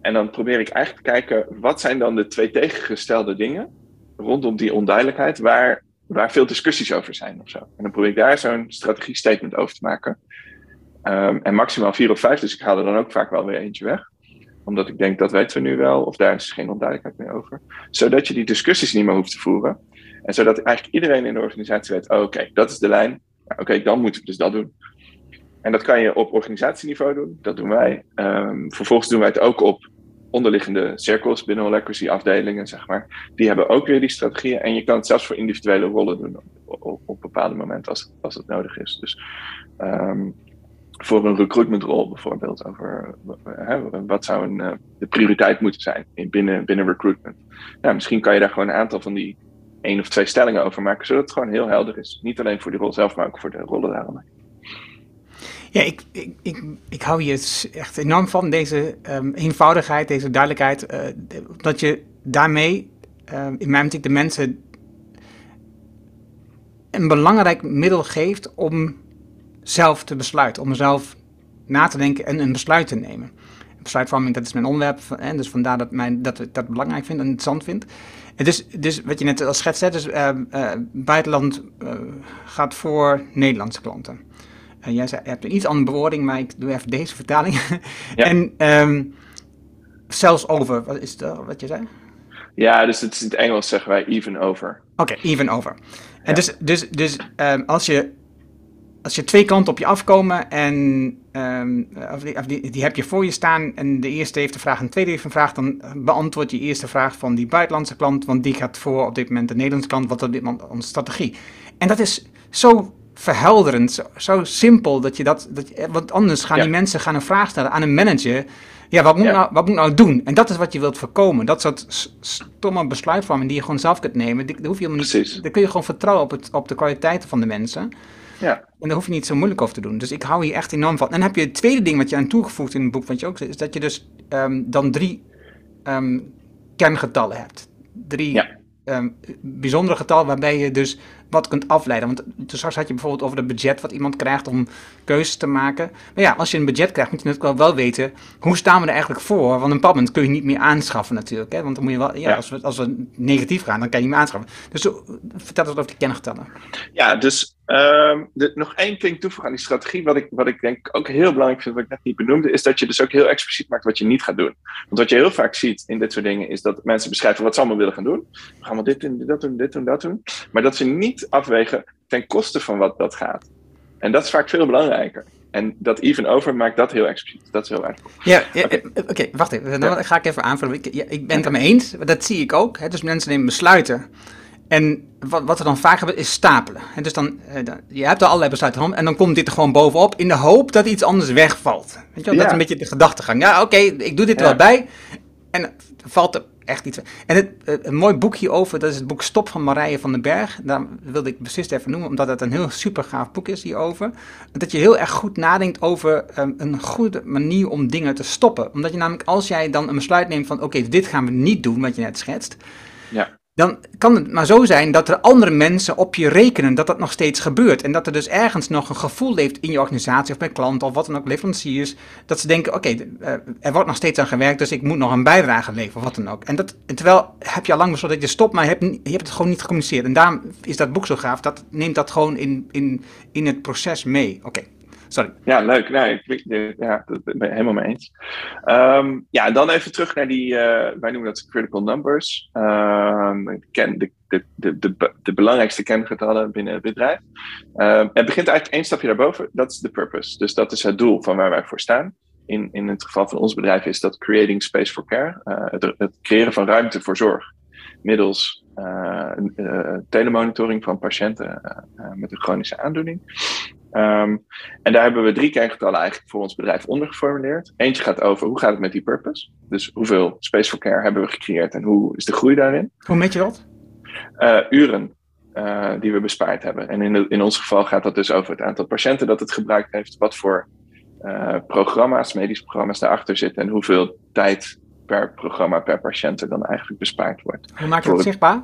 [SPEAKER 3] En dan probeer ik eigenlijk te kijken, wat zijn dan de twee tegengestelde dingen rondom die onduidelijkheid, waar, waar veel discussies over zijn of zo. En dan probeer ik daar zo'n strategie statement over te maken. Um, en maximaal vier of vijf, dus ik haal er dan ook vaak wel weer eentje weg omdat ik denk dat weten we nu wel, of daar is geen onduidelijkheid meer over. Zodat je die discussies niet meer hoeft te voeren. En zodat eigenlijk iedereen in de organisatie weet: oh, oké, dat is de lijn. Oké, dan moeten we dus dat doen. En dat kan je op organisatieniveau doen, dat doen wij. Um, vervolgens doen wij het ook op onderliggende cirkels binnen Holacracy afdelingen, zeg maar. Die hebben ook weer die strategieën. En je kan het zelfs voor individuele rollen doen op, op, bepaalde momenten als, als het nodig is. Dus um, voor een recruitmentrol bijvoorbeeld. Over hè, wat zou een, uh, de prioriteit moeten zijn in, binnen, binnen recruitment. Misschien kan je daar gewoon een aantal van die één of twee stellingen over maken, zodat het gewoon heel helder is. Niet alleen voor die rol zelf, maar ook voor de rollen daaromheen.
[SPEAKER 1] Ja, ik, ik, ik, ik hou hier echt enorm van, deze um, eenvoudigheid, deze duidelijkheid. Uh, dat je daarmee, uh, in mijn optiek, de mensen een belangrijk middel geeft om zelf te besluiten, om zelf na te denken en een besluit te nemen. Besluitvorming, dat is mijn onderwerp, en dus vandaar dat, mijn, dat ik dat belangrijk vind en interessant vind. En dus, dus wat je net als schets zet, dus uh, uh, buitenland uh, gaat voor Nederlandse klanten. En jij zei, je hebt een iets andere bewoording, maar ik doe even deze vertaling. Ja. en um, zelfs over, wat is dat wat je zei?
[SPEAKER 3] Ja, dus het is in het Engels zeggen wij even over.
[SPEAKER 1] Oké, okay, even over. En ja. dus, dus, dus um, als je als je twee klanten op je afkomen en um, of die, of die, die, heb je voor je staan en de eerste heeft een vraag en de tweede heeft een vraag, dan beantwoord je eerst de vraag van die buitenlandse klant, want die gaat voor op dit moment de Nederlandse klant, wat op dit moment onze strategie. En dat is zo verhelderend, zo, zo simpel, dat je dat, dat, want anders gaan ja. die mensen gaan een vraag stellen aan een manager. Ja, wat moet, ja. Nou, wat moet nou doen? En dat is wat je wilt voorkomen. Dat soort stomme besluitvorming die je gewoon zelf kunt nemen. Die, hoef je helemaal niet, daar kun je gewoon vertrouwen op, het, op de kwaliteiten van de mensen.
[SPEAKER 3] Ja.
[SPEAKER 1] En daar hoef je niet zo moeilijk over te doen. Dus ik hou hier echt enorm van. En dan heb je het tweede ding wat je aan toegevoegd in het boek, wat je ook is dat je dus um, dan drie um, kerngetallen hebt. Drie
[SPEAKER 3] ja.
[SPEAKER 1] um, bijzondere getallen waarbij je dus wat kunt afleiden. Want straks had je bijvoorbeeld over het budget wat iemand krijgt om keuzes te maken. Maar ja, als je een budget krijgt, moet je natuurlijk wel, wel weten hoe staan we er eigenlijk voor. Want een moment kun je niet meer aanschaffen natuurlijk. Hè? Want dan moet je wel, ja, ja. Als, we, als we negatief gaan, dan kan je niet meer aanschaffen. Dus vertel eens over die kerngetallen.
[SPEAKER 3] Ja, dus um, de, nog één ding toevoegen aan die strategie. Wat ik, wat ik denk ook heel belangrijk vind, wat ik net niet benoemde, is dat je dus ook heel expliciet maakt wat je niet gaat doen. Want wat je heel vaak ziet in dit soort dingen, is dat mensen beschrijven wat ze allemaal willen gaan doen. We gaan wel dit doen, dat doen, dit doen, dat doen. Maar dat ze niet afwegen ten koste van wat dat gaat. En dat is vaak veel belangrijker. En dat even over maakt dat heel expliciet. Dat is heel waardevol.
[SPEAKER 1] Ja, oké, wacht even. Dan ga ik even aanvullen. Ik, ja, ik ben het ermee eens. Dat zie ik ook. Hè. Dus mensen nemen besluiten. En wat, wat er dan vaak gebeurt is stapelen. En dus dan, eh, dan, je hebt er allerlei besluiten en dan komt dit er gewoon bovenop in de hoop dat iets anders wegvalt. Weet je wel? Dat is een beetje de gedachtegang. Ja, oké, ik doe dit er wel bij. En valt er echt iets. En het, een mooi boek hierover, dat is het boek Stop van Marije van den Berg. Daar wilde ik beslist even noemen, omdat het een heel super gaaf boek is hierover. Dat je heel erg goed nadenkt over um, een goede manier om dingen te stoppen. Omdat je namelijk, als jij dan een besluit neemt van oké, dit gaan we niet doen, wat je net schetst. Ja dan kan het maar zo zijn dat er andere mensen op je rekenen dat dat nog steeds gebeurt. En dat er dus ergens nog een gevoel leeft in je organisatie of bij klanten of wat dan ook, leveranciers, dat ze denken, oké, eh, er wordt nog steeds aan gewerkt, dus ik moet nog een bijdrage leveren of wat dan ook. En, dat, terwijl heb je al lang besloten dat je stopt, maar je hebt, je hebt het gewoon niet gecommuniceerd. En daarom is dat boek zo gaaf, dat neemt dat gewoon in, in, in het proces mee. Oké. Sorry.
[SPEAKER 3] Ja, leuk. Nee, ik, ja, dat ben helemaal mee eens. Um, ja, dan even terug naar die, uh, wij noemen dat critical numbers. Um, ken, de, de, de, de, belangrijkste kengetallen binnen het bedrijf. Um, het begint eigenlijk één stapje daarboven. Dat is de purpose. Dus dat is het doel van waar wij voor staan. In, in het geval van ons bedrijf is dat creating space for care. Uh, het, het, creëren van ruimte voor zorg. Middels uh, telemonitoring van patiënten met een chronische aandoening. Um, en daar hebben we drie kerngetallen eigenlijk voor ons bedrijf onder geformuleerd. Eentje gaat over hoe gaat het met die purpose. Dus hoeveel space for care hebben we gecreëerd en hoe is de groei daarin.
[SPEAKER 1] Hoe meet je dat?
[SPEAKER 3] Uh, uren uh, die we bespaard hebben. En in, de, in ons geval gaat dat dus over het aantal patiënten dat het gebruikt heeft. Wat voor uh, programma's, medische programma's daarachter zitten. En hoeveel tijd per programma, per patiënt er dan eigenlijk bespaard wordt.
[SPEAKER 1] Hoe maak je dat zichtbaar?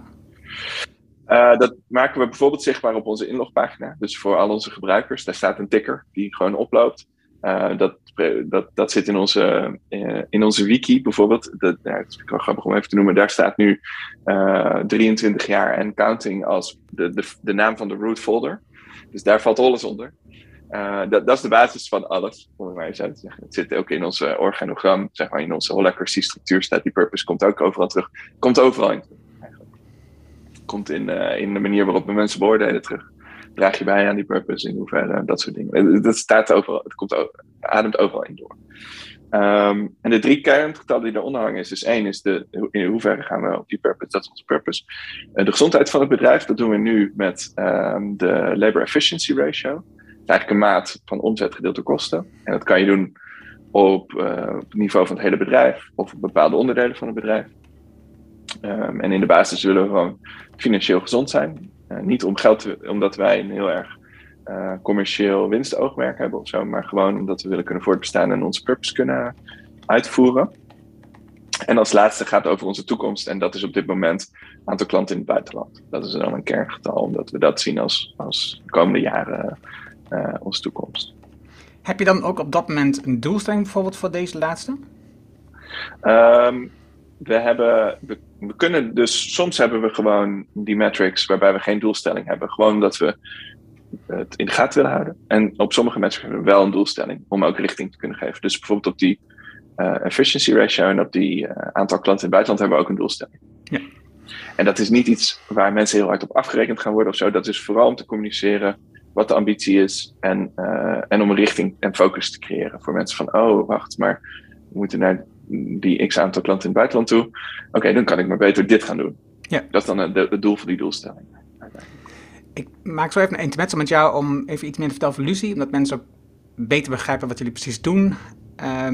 [SPEAKER 3] Uh, dat maken we bijvoorbeeld zichtbaar op onze inlogpagina. Dus voor al onze gebruikers, daar staat een ticker die gewoon oploopt. Uh, dat, dat, dat zit in onze, uh, in onze wiki bijvoorbeeld. Dat, ja, het is grappig om even te noemen. Daar staat nu 23 jaar en counting als de, de, de naam van de root folder. Dus daar valt alles onder. dat, dat is de basis van alles, om het maar eens uit te zeggen. Het zit ook in ons organogram, zeg maar in onze holacracy structuur staat die purpose, komt ook overal terug. Komt overal in komt in, uh, in de manier waarop we mensen beoordelen terug. Draag je bij aan die purpose, in hoeverre, dat soort dingen. Dat staat overal, het komt over, ademt overal in door. Um, en de drie kerngetallen die daaronder hangen is, dus één is de, in hoeverre gaan we op die purpose, dat is onze purpose. De gezondheid van het bedrijf, dat doen we nu met um, de labor efficiency ratio. Eigenlijk een maat van omzet gedeeld door kosten. En dat kan je doen op, op het niveau van het hele bedrijf of op bepaalde onderdelen van het bedrijf. Um, en in de basis willen we gewoon financieel gezond zijn. Uh, niet om geld te, omdat wij een heel erg uh, commercieel winstoogmerk hebben of zo, maar gewoon omdat we willen kunnen voortbestaan en onze purpose kunnen uitvoeren. En als laatste gaat het over onze toekomst. En dat is op dit moment aantal klanten in het buitenland. Dat is dan een kerngetal, omdat we dat zien als, als de komende jaren uh, onze toekomst.
[SPEAKER 1] Heb je dan ook op dat moment een doelstelling bijvoorbeeld voor deze laatste?
[SPEAKER 3] Um, we hebben, we, we, kunnen dus, soms hebben we gewoon die metrics waarbij we geen doelstelling hebben. Gewoon omdat we het in de gaten willen houden. En op sommige metrics hebben we wel een doelstelling om ook richting te kunnen geven. Dus bijvoorbeeld op die uh, efficiency ratio en op die uh, aantal klanten in het buitenland hebben we ook een doelstelling. Ja. En dat is niet iets waar mensen heel hard op afgerekend gaan worden of zo. Dat is vooral om te communiceren wat de ambitie is en, uh, en om een richting en focus te creëren voor mensen van, oh wacht, maar we moeten naar die x aantal klanten in het buitenland toe. Oké, dan kan ik maar beter dit gaan doen. Ja. Dat is dan het doel van die doelstelling.
[SPEAKER 1] Ik maak zo even een intermezzo met jou om even iets meer te vertellen van Lucie, omdat mensen ook beter begrijpen wat jullie precies doen. Uh,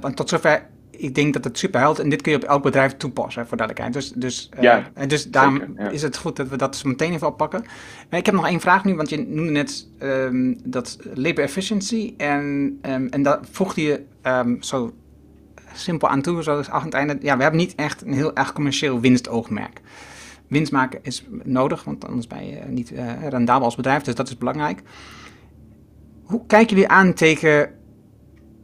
[SPEAKER 1] want tot zover, ik denk dat het super helpt en dit kun je op elk bedrijf toepassen, voor duidelijkheid. Dus, dus, uh, ja, dus daarom zeker, ja. is het goed dat we dat zo meteen even oppakken. Maar ik heb nog één vraag nu, want je noemde net um, dat labor efficiency en, um, en daar voegde je um, zo simpel aan toe, zoals aan het einde. Ja, we hebben niet echt een heel erg commercieel winstoogmerk. Winst maken is nodig, want anders ben je niet uh, rendabel als bedrijf, dus dat is belangrijk. Hoe kijken jullie aan tegen,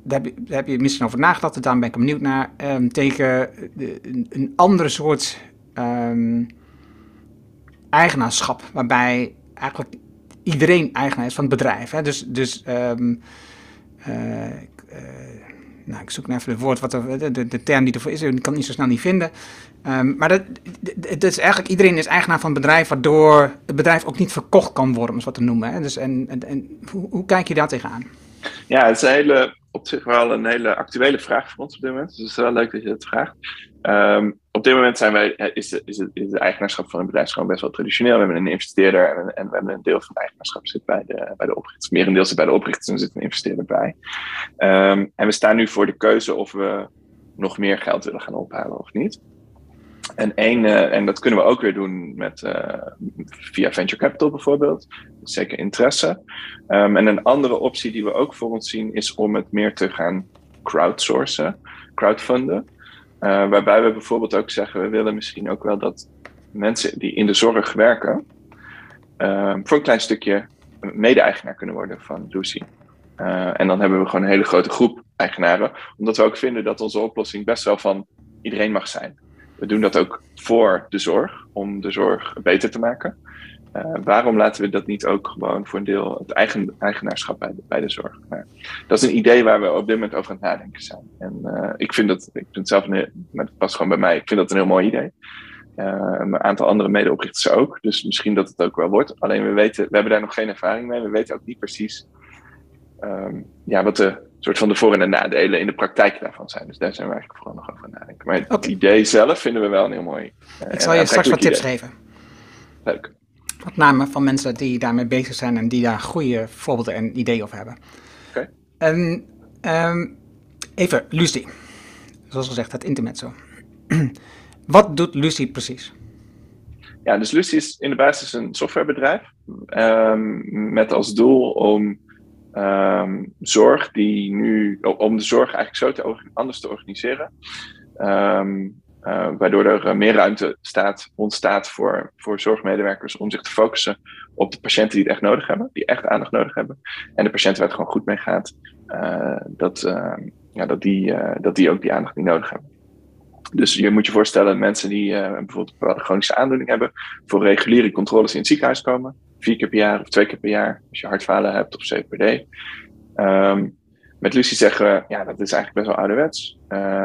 [SPEAKER 1] daar heb je, misschien over nagedacht, daar ben ik benieuwd naar, um, tegen de, een, andere soort um, eigenaarschap, waarbij eigenlijk iedereen eigenaar is van het bedrijf. Hè? Dus, dus uh, uh, nou, ik zoek naar even het woord, wat de, de, de, term die ervoor is, ik kan het niet zo snel niet vinden. Um, maar dat, dat, is eigenlijk, iedereen is eigenaar van het bedrijf, waardoor het bedrijf ook niet verkocht kan worden, om het wat te noemen. Hè? Dus, en, en, en hoe, hoe, kijk je daar tegenaan?
[SPEAKER 3] Ja, het is een hele, op zich wel een hele actuele vraag voor ons op dit moment. Dus het is wel leuk dat je het vraagt. Ehm, op dit moment zijn wij, is, de, is, is de eigenaarschap van een bedrijf gewoon best wel traditioneel. We hebben een investeerder en, en we hebben een deel van het eigenaarschap zit bij de, bij de oprichters. Merendeel zit bij de oprichters en er zit een investeerder bij. Ehm, en we staan nu voor de keuze of we nog meer geld willen gaan ophalen of niet. En, één, uh, en dat kunnen we ook weer doen met, uh, via venture capital bijvoorbeeld. Zeker interesse. Um, en een andere optie die we ook voor ons zien is om het meer te gaan crowdsourcen, crowdfunden. Uh, waarbij we bijvoorbeeld ook zeggen, we willen misschien ook wel dat mensen die in de zorg werken, uh, voor een klein stukje mede-eigenaar kunnen worden van Lucy. Uh, en dan hebben we gewoon een hele grote groep eigenaren, omdat we ook vinden dat onze oplossing best wel van iedereen mag zijn. We doen dat ook voor de zorg, om de zorg beter te maken. Uh, waarom laten we dat niet ook gewoon voor een deel het eigen, eigenaarschap bij de, bij de zorg? Nou, dat is een idee waar we op dit moment over aan het nadenken zijn. En uh, ik vind dat, ik vind het zelf, een, maar het past gewoon bij mij, ik vind dat een heel mooi idee. Uh, een aantal andere medeoprichters ook. Dus misschien dat het ook wel wordt. Alleen we weten, we hebben daar nog geen ervaring mee. We weten ook niet precies um, ja, wat de soort van de voor- en de nadelen in de praktijk daarvan zijn. Dus daar zijn we eigenlijk vooral nog over aan nadenken. Maar het okay. idee zelf vinden we wel een heel mooi.
[SPEAKER 1] ik zal je straks wat tips
[SPEAKER 3] idee.
[SPEAKER 1] geven.
[SPEAKER 3] Leuk.
[SPEAKER 1] Met name van mensen die daarmee bezig zijn en die daar goede voorbeelden en ideeën over hebben.
[SPEAKER 3] Oké. Okay.
[SPEAKER 1] En um, even, Lucy. Zoals gezegd, het intermezzo. Wat doet Lucy precies?
[SPEAKER 3] Ja, dus Lucy is in de basis een softwarebedrijf um, met als doel om um, zorg die nu, om de zorg eigenlijk zo te anders te organiseren. Um, uh, waardoor er meer ruimte staat, ontstaat voor, voor zorgmedewerkers om zich te focussen op de patiënten die het echt nodig hebben, die echt aandacht nodig hebben. En de patiënten waar het gewoon goed mee gaat, uh, dat, ja, dat, die, dat die ook die aandacht niet nodig hebben. Dus je moet je voorstellen, mensen die bijvoorbeeld een chronische aandoening hebben, voor reguliere controles in het ziekenhuis komen, vier keer per jaar of twee keer per jaar, als je hartfalen hebt of CPD. Um, met Lucie zeggen we, ja, dat is eigenlijk best wel ouderwets.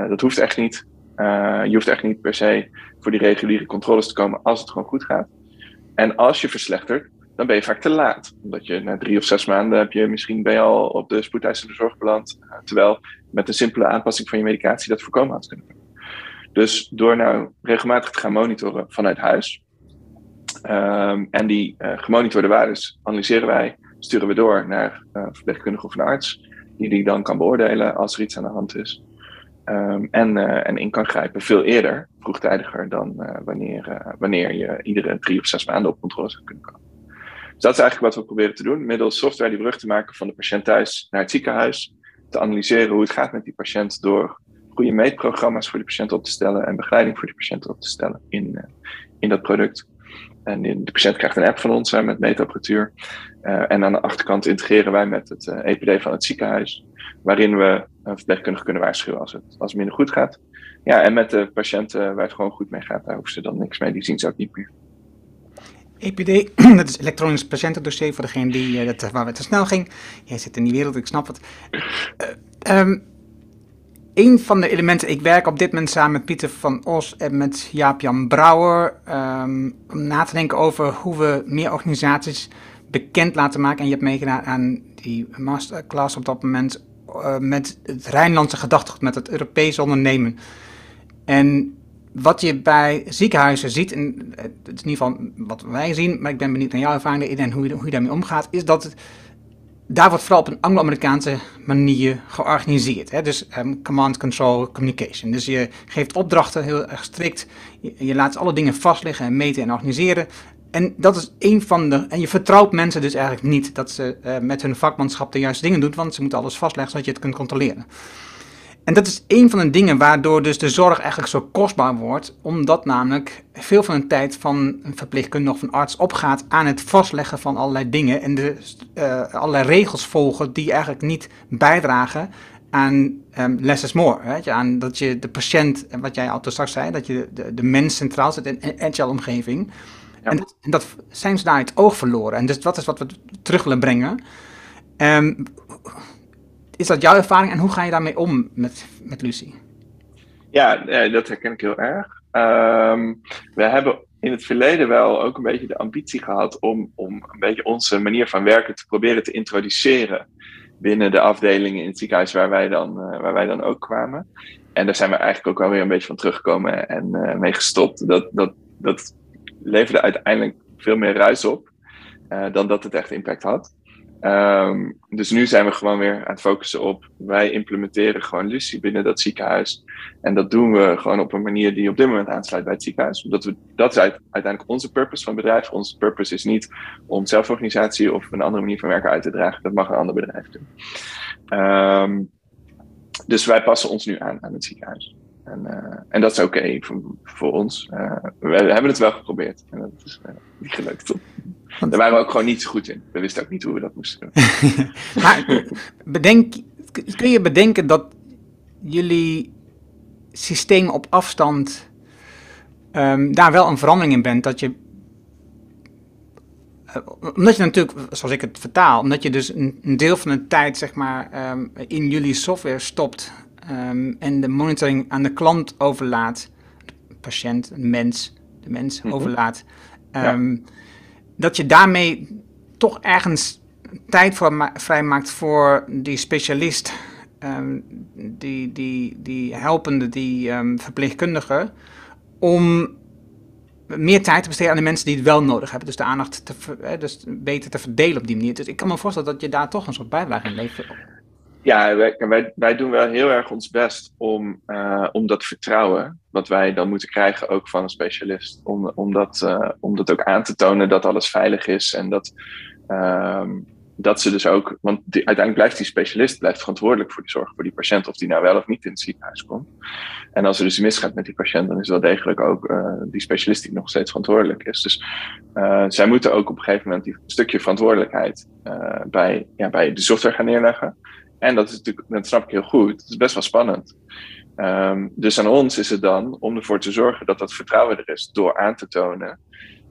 [SPEAKER 3] dat hoeft echt niet. Uh, je hoeft echt niet per se voor die reguliere controles te komen als het gewoon goed gaat. En als je verslechtert, dan ben je vaak te laat. Omdat je na drie of zes maanden heb je misschien ben je al op de spoedeisende zorg beland. Uh, terwijl met een simpele aanpassing van je medicatie dat voorkomen had kunnen. Dus door nou regelmatig te gaan monitoren vanuit huis. Um, en die uh, gemonitorde waardes analyseren wij, sturen we door naar een verpleegkundige of een arts. Die die dan kan beoordelen als er iets aan de hand is. Um, en, uh, en in kan grijpen veel eerder, vroegtijdiger dan uh, wanneer, uh, wanneer je iedere drie of zes maanden op controle zou kunnen komen. Dus dat is eigenlijk wat we proberen te doen, middels software die brug te maken van de patiënt thuis naar het ziekenhuis, te analyseren hoe het gaat met die patiënt door goede meetprogramma's voor de patiënt op te stellen en begeleiding voor de patiënt op te stellen in, in dat product. En de patiënt krijgt een app van ons met meetapparatuur. en aan de achterkant integreren wij met het EPD van het ziekenhuis waarin we een verpleegkundige kunnen waarschuwen als het, als minder goed gaat. Ja, en met de patiënten waar het gewoon goed mee gaat, daar hoeven ze dan niks mee. Die zien ze ook niet meer.
[SPEAKER 1] EPD, dat is elektronisch patiëntendossier voor degene die, uh, dat, waar het te snel ging. Jij zit in die wereld, ik snap het. Uh, een van de elementen, ik werk op dit moment samen met Pieter van Os en met Jaap-Jan Brouwer. Um, om na te denken over hoe we meer organisaties bekend laten maken. En je hebt meegedaan aan die masterclass op dat moment uh, met het Rijnlandse gedachtegoed, met het Europese ondernemen. En wat je bij ziekenhuizen ziet, en het is in ieder geval wat wij zien, maar ik ben benieuwd naar jouw ervaring en hoe je, hoe je daarmee omgaat, is dat het, daar wordt vooral op een Anglo-Amerikaanse manier georganiseerd. Hè? Dus um, command, control, communication. Dus je geeft opdrachten heel erg strikt, je, laat alle dingen vastleggen en meten en organiseren. En dat is een van de. En je vertrouwt mensen dus eigenlijk niet dat ze uh, met hun vakmanschap de juiste dingen doen, want ze moeten alles vastleggen zodat je het kunt controleren. En dat is een van de dingen waardoor dus de zorg eigenlijk zo kostbaar wordt, omdat namelijk veel van de tijd van een verpleegkundige of een arts opgaat aan het vastleggen van allerlei dingen en de, uh, allerlei regels volgen die eigenlijk niet bijdragen aan um, less is more. Weet je, aan dat je de patiënt, wat jij al straks zei, dat je de, de mens centraal zet in een agile omgeving. Ja. En, dat, en, dat, zijn ze daar het oog verloren. En dus dat is wat we terug willen brengen. Um, is dat jouw ervaring en hoe ga je daarmee om met, met Lucie?
[SPEAKER 3] Ja, dat herken ik heel erg. Um, we hebben in het verleden wel ook een beetje de ambitie gehad om, om een beetje onze manier van werken te proberen te introduceren binnen de afdelingen in het ziekenhuis waar wij dan, waar wij dan ook kwamen. En daar zijn we eigenlijk ook wel weer een beetje van teruggekomen en mee gestopt. Dat, dat, dat leverde uiteindelijk veel meer ruis op dan dat het echt impact had. Um, dus nu zijn we gewoon weer aan het focussen op, wij implementeren gewoon Lucie binnen dat ziekenhuis. En dat doen we gewoon op een manier die op dit moment aansluit bij het ziekenhuis. Omdat we, dat is uiteindelijk onze purpose van het bedrijf. Onze purpose is niet om zelforganisatie of een andere manier van werken uit te dragen. Dat mag een ander bedrijf doen. Um, dus wij passen ons nu aan aan het ziekenhuis. En, uh, en dat is oké okay voor, voor, ons. Uh, we hebben het wel geprobeerd en dat is uh, niet gelukt. Daar waren we ook gewoon niet zo goed in. We wisten ook niet hoe we dat moesten doen.
[SPEAKER 1] maar bedenk, kun je bedenken dat jullie systeem op afstand um, daar wel een verandering in bent? Dat je omdat je natuurlijk, zoals ik het vertaal, omdat je dus een, een deel van de tijd zeg maar um, in jullie software stopt um, en de monitoring aan de klant overlaat, de patiënt, de mens, de mens mm -hmm. overlaat, um, ja. dat je daarmee toch ergens tijd voor vrijmaakt voor die specialist, um, die, die, die helpende, die verpleegkundige, om meer tijd te besteden aan de mensen die het wel nodig hebben. Dus de aandacht te, dus beter te verdelen op die manier. Dus ik kan me voorstellen dat je daar toch een soort bijdrage in levert.
[SPEAKER 3] Ja, wij, wij, doen wel heel erg ons best om, uh, om dat vertrouwen, wat wij dan moeten krijgen ook van een specialist, om, om, dat, uh, om dat ook aan te tonen dat alles veilig is en dat, uh, dat ze dus ook, want die, uiteindelijk blijft die specialist blijft verantwoordelijk voor de zorg voor die patiënt, of die nou wel of niet in het ziekenhuis komt. En als er dus misgaat met die patiënt, dan is wel degelijk ook uh, die specialist die nog steeds verantwoordelijk is. Dus zij moeten ook op een gegeven moment die stukje verantwoordelijkheid bij, ja, bij de software gaan neerleggen. En dat is natuurlijk, dat snap ik heel goed, het is best wel spannend. Um, dus aan ons is het dan om ervoor te zorgen dat dat vertrouwen er is door aan te tonen,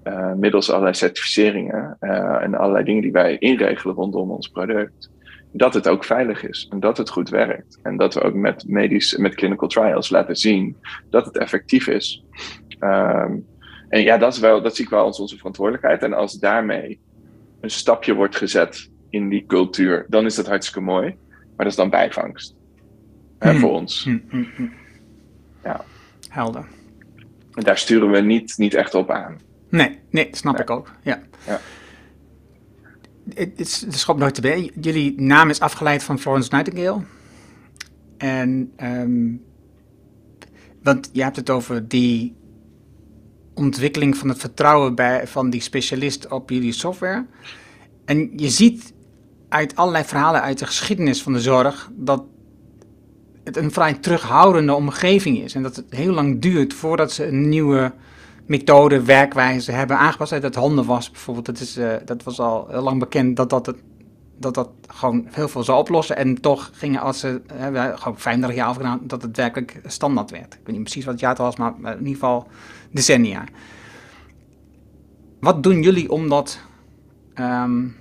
[SPEAKER 3] uh, middels allerlei certificeringen uh, en allerlei dingen die wij inregelen rondom ons product, dat het ook veilig is en dat het goed werkt. En dat we ook met, medisch, met clinical trials laten zien dat het effectief is. Um, en ja, dat, is wel, dat zie ik wel als onze verantwoordelijkheid. En als daarmee een stapje wordt gezet in die cultuur, dan is dat hartstikke mooi. Maar dat is dan bijvangst. Hmm. voor ons. Hmm, hmm,
[SPEAKER 1] ja. Helder.
[SPEAKER 3] En daar sturen we niet, niet echt op aan.
[SPEAKER 1] Nee, nee snap nee. ik ook. Ja. ja. Het is de schop nooit te Jullie naam is afgeleid van Florence Nightingale. En, um, want je hebt het over die ontwikkeling van het vertrouwen bij, van die specialist op jullie software. En je ziet uit allerlei verhalen uit de geschiedenis van de zorg dat het een vrij terughoudende omgeving is. En dat het heel lang duurt voordat ze een nieuwe methode, werkwijze hebben aangepast. Dat handen was bijvoorbeeld, dat, is, uh, dat was al heel lang bekend dat dat, het, dat dat gewoon heel veel zou oplossen. En toch gingen als ze, uh, gewoon 35 jaar afgedaan, dat het werkelijk standaard werd. Ik weet niet precies wat het jaartal was, maar in ieder geval decennia. Wat doen jullie om dat... Um,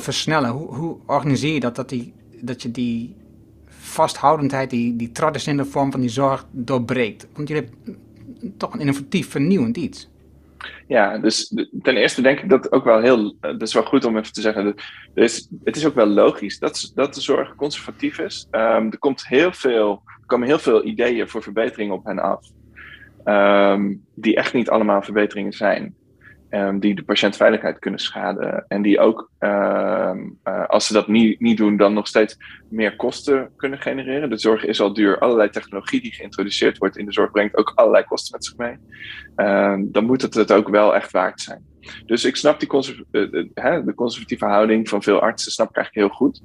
[SPEAKER 1] versnellen? Hoe, hoe organiseer je dat, dat, die, dat je die vasthoudendheid, die, die traditionele vorm van die zorg doorbreekt? Want je hebt toch een innovatief, vernieuwend iets.
[SPEAKER 3] Ja, dus ten eerste denk ik dat ook wel heel, dat is wel goed om even te zeggen, dus het is ook wel logisch dat, dat de zorg conservatief is. Um, er, komt heel veel, er komen heel veel ideeën voor verbetering op hen af, um, die echt niet allemaal verbeteringen zijn. Um, die de patiëntveiligheid kunnen schaden. En die ook, um, uh, als ze dat niet, niet doen, dan nog steeds meer kosten kunnen genereren. De zorg is al duur. Allerlei technologie die geïntroduceerd wordt in de zorg brengt ook allerlei kosten met zich mee. Um, dan moet het het ook wel echt waard zijn. Dus ik snap die conserv uh, de, de conservatieve houding van veel artsen, snap ik eigenlijk heel goed.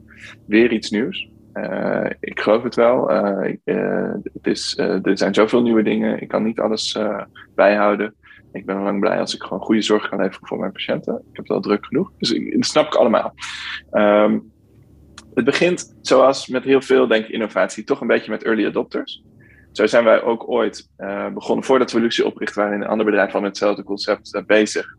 [SPEAKER 3] Weer iets nieuws. Ik geloof het wel. het is, er zijn zoveel nieuwe dingen. Ik kan niet alles bijhouden. Ik ben lang blij als ik gewoon goede zorg kan leveren voor mijn patiënten. Ik heb het al druk genoeg. Dus ik, dat snap ik allemaal. Um, het begint, zoals met heel veel, denk ik, innovatie, toch een beetje met early adopters. Zo zijn wij ook ooit uh, begonnen, voordat we Lucie opricht, waren in een ander bedrijf al met hetzelfde concept uh, bezig.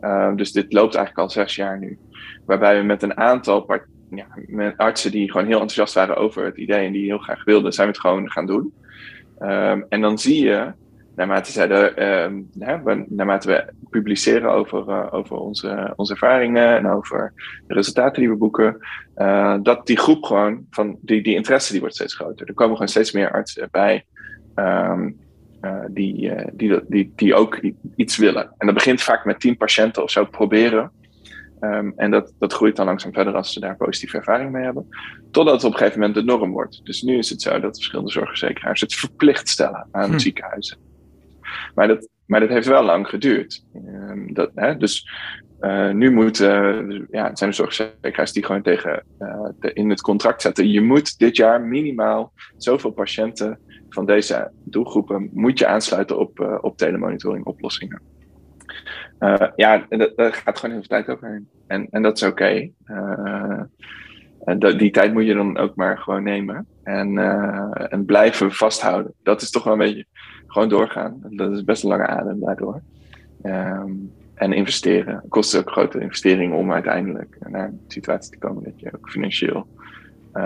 [SPEAKER 3] Uh, dus dit loopt eigenlijk al zes jaar nu. Waarbij we met een aantal ja, met artsen die gewoon heel enthousiast waren over het idee en die heel graag wilden, zijn we het gewoon gaan doen. Um, en dan zie je naarmate, zij de, uh, naarmate we publiceren over, uh, over onze, onze ervaringen en over de resultaten die we boeken, uh, dat die groep gewoon van die, die interesse die wordt steeds groter. Er komen gewoon steeds meer artsen bij um, die, die, die, die ook iets willen. En dat begint vaak met tien patiënten of zo proberen. Um, en dat, dat groeit dan langzaam verder als ze daar positieve ervaring mee hebben. Totdat het op een gegeven moment de norm wordt. Dus nu is het zo dat verschillende zorgverzekeraars het verplicht stellen aan hm. ziekenhuizen. Maar dat, maar dat heeft wel lang geduurd. Um, dat, hè, dus uh, nu moeten, uh, ja, het zijn de zorgverzekeraars die gewoon tegen de, in het contract zetten. Je moet dit jaar minimaal zoveel patiënten van deze doelgroepen moet je aansluiten op, op telemonitoring oplossingen. Ja, dat, gaat gewoon heel veel tijd overheen. En, en dat is oké. Uh, die tijd moet je dan ook maar gewoon nemen. En, en blijven vasthouden. Dat is toch wel een beetje gewoon doorgaan. Dat is best een lange adem daardoor. Um, en investeren. Het kost ook grote investeringen om uiteindelijk naar een situatie te komen dat je ook financieel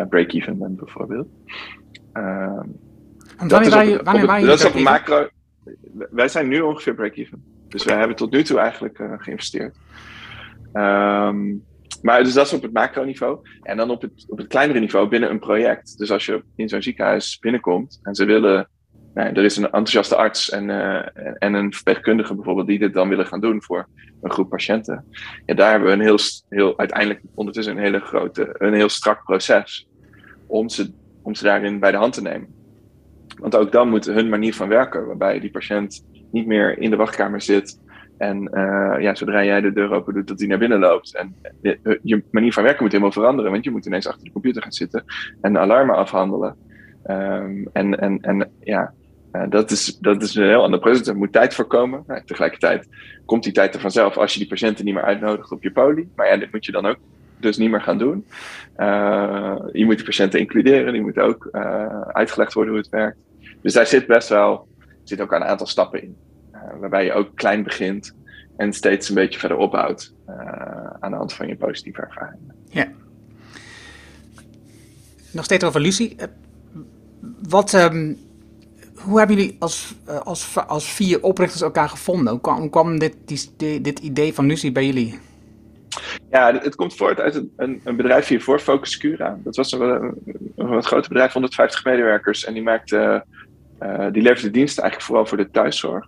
[SPEAKER 3] break-even bent, bijvoorbeeld. Um, dat is op, op, op, dat is op macro. Wij zijn nu ongeveer break-even. Dus we hebben tot nu toe eigenlijk uh, geïnvesteerd. Um, maar dus dat is op het macroniveau. En dan op het, op het kleinere niveau binnen een project. Dus als je in zo'n ziekenhuis binnenkomt en ze willen. Er is een enthousiaste arts en, uh, en een verpleegkundige bijvoorbeeld die dit dan willen gaan doen voor een groep patiënten. Ja, daar hebben we een heel, heel uiteindelijk ondertussen een hele grote, een heel strak proces om ze, om ze daarin bij de hand te nemen. Want ook dan moet hun manier van werken, waarbij die patiënt niet meer in de wachtkamer zit. En uh, ja, zodra jij de deur open doet, dat hij naar binnen loopt. En je, je, manier van werken moet helemaal veranderen, want je moet ineens achter de computer gaan zitten en alarmen afhandelen. Um, en, en, en ja, dat, is, dat is een heel ander proces. Er moet tijd voorkomen. Nou, tegelijkertijd komt die tijd er vanzelf als je die patiënten niet meer uitnodigt op je poli. Maar ja, dit moet je dan ook dus niet meer gaan doen. Uh, je moet die patiënten includeren, die moet ook uitgelegd worden hoe het werkt. Dus daar zit best wel zit ook een aantal stappen in. Waarbij je ook klein begint en steeds een beetje verder opbouwt aan de hand van je positieve ervaringen.
[SPEAKER 1] Ja. Nog steeds over Lucie. Eh, wat, um, hoe hebben jullie als, als, als vier oprichters elkaar gevonden? Hoe kwam, kwam dit, dit idee van Lucie bij jullie?
[SPEAKER 3] Ja, het komt voort uit een, een, bedrijf hiervoor, Focus Cura. Dat was een, een, groter bedrijf, 150 medewerkers. En die maakte uh, die levert de dienst eigenlijk vooral voor de thuiszorg.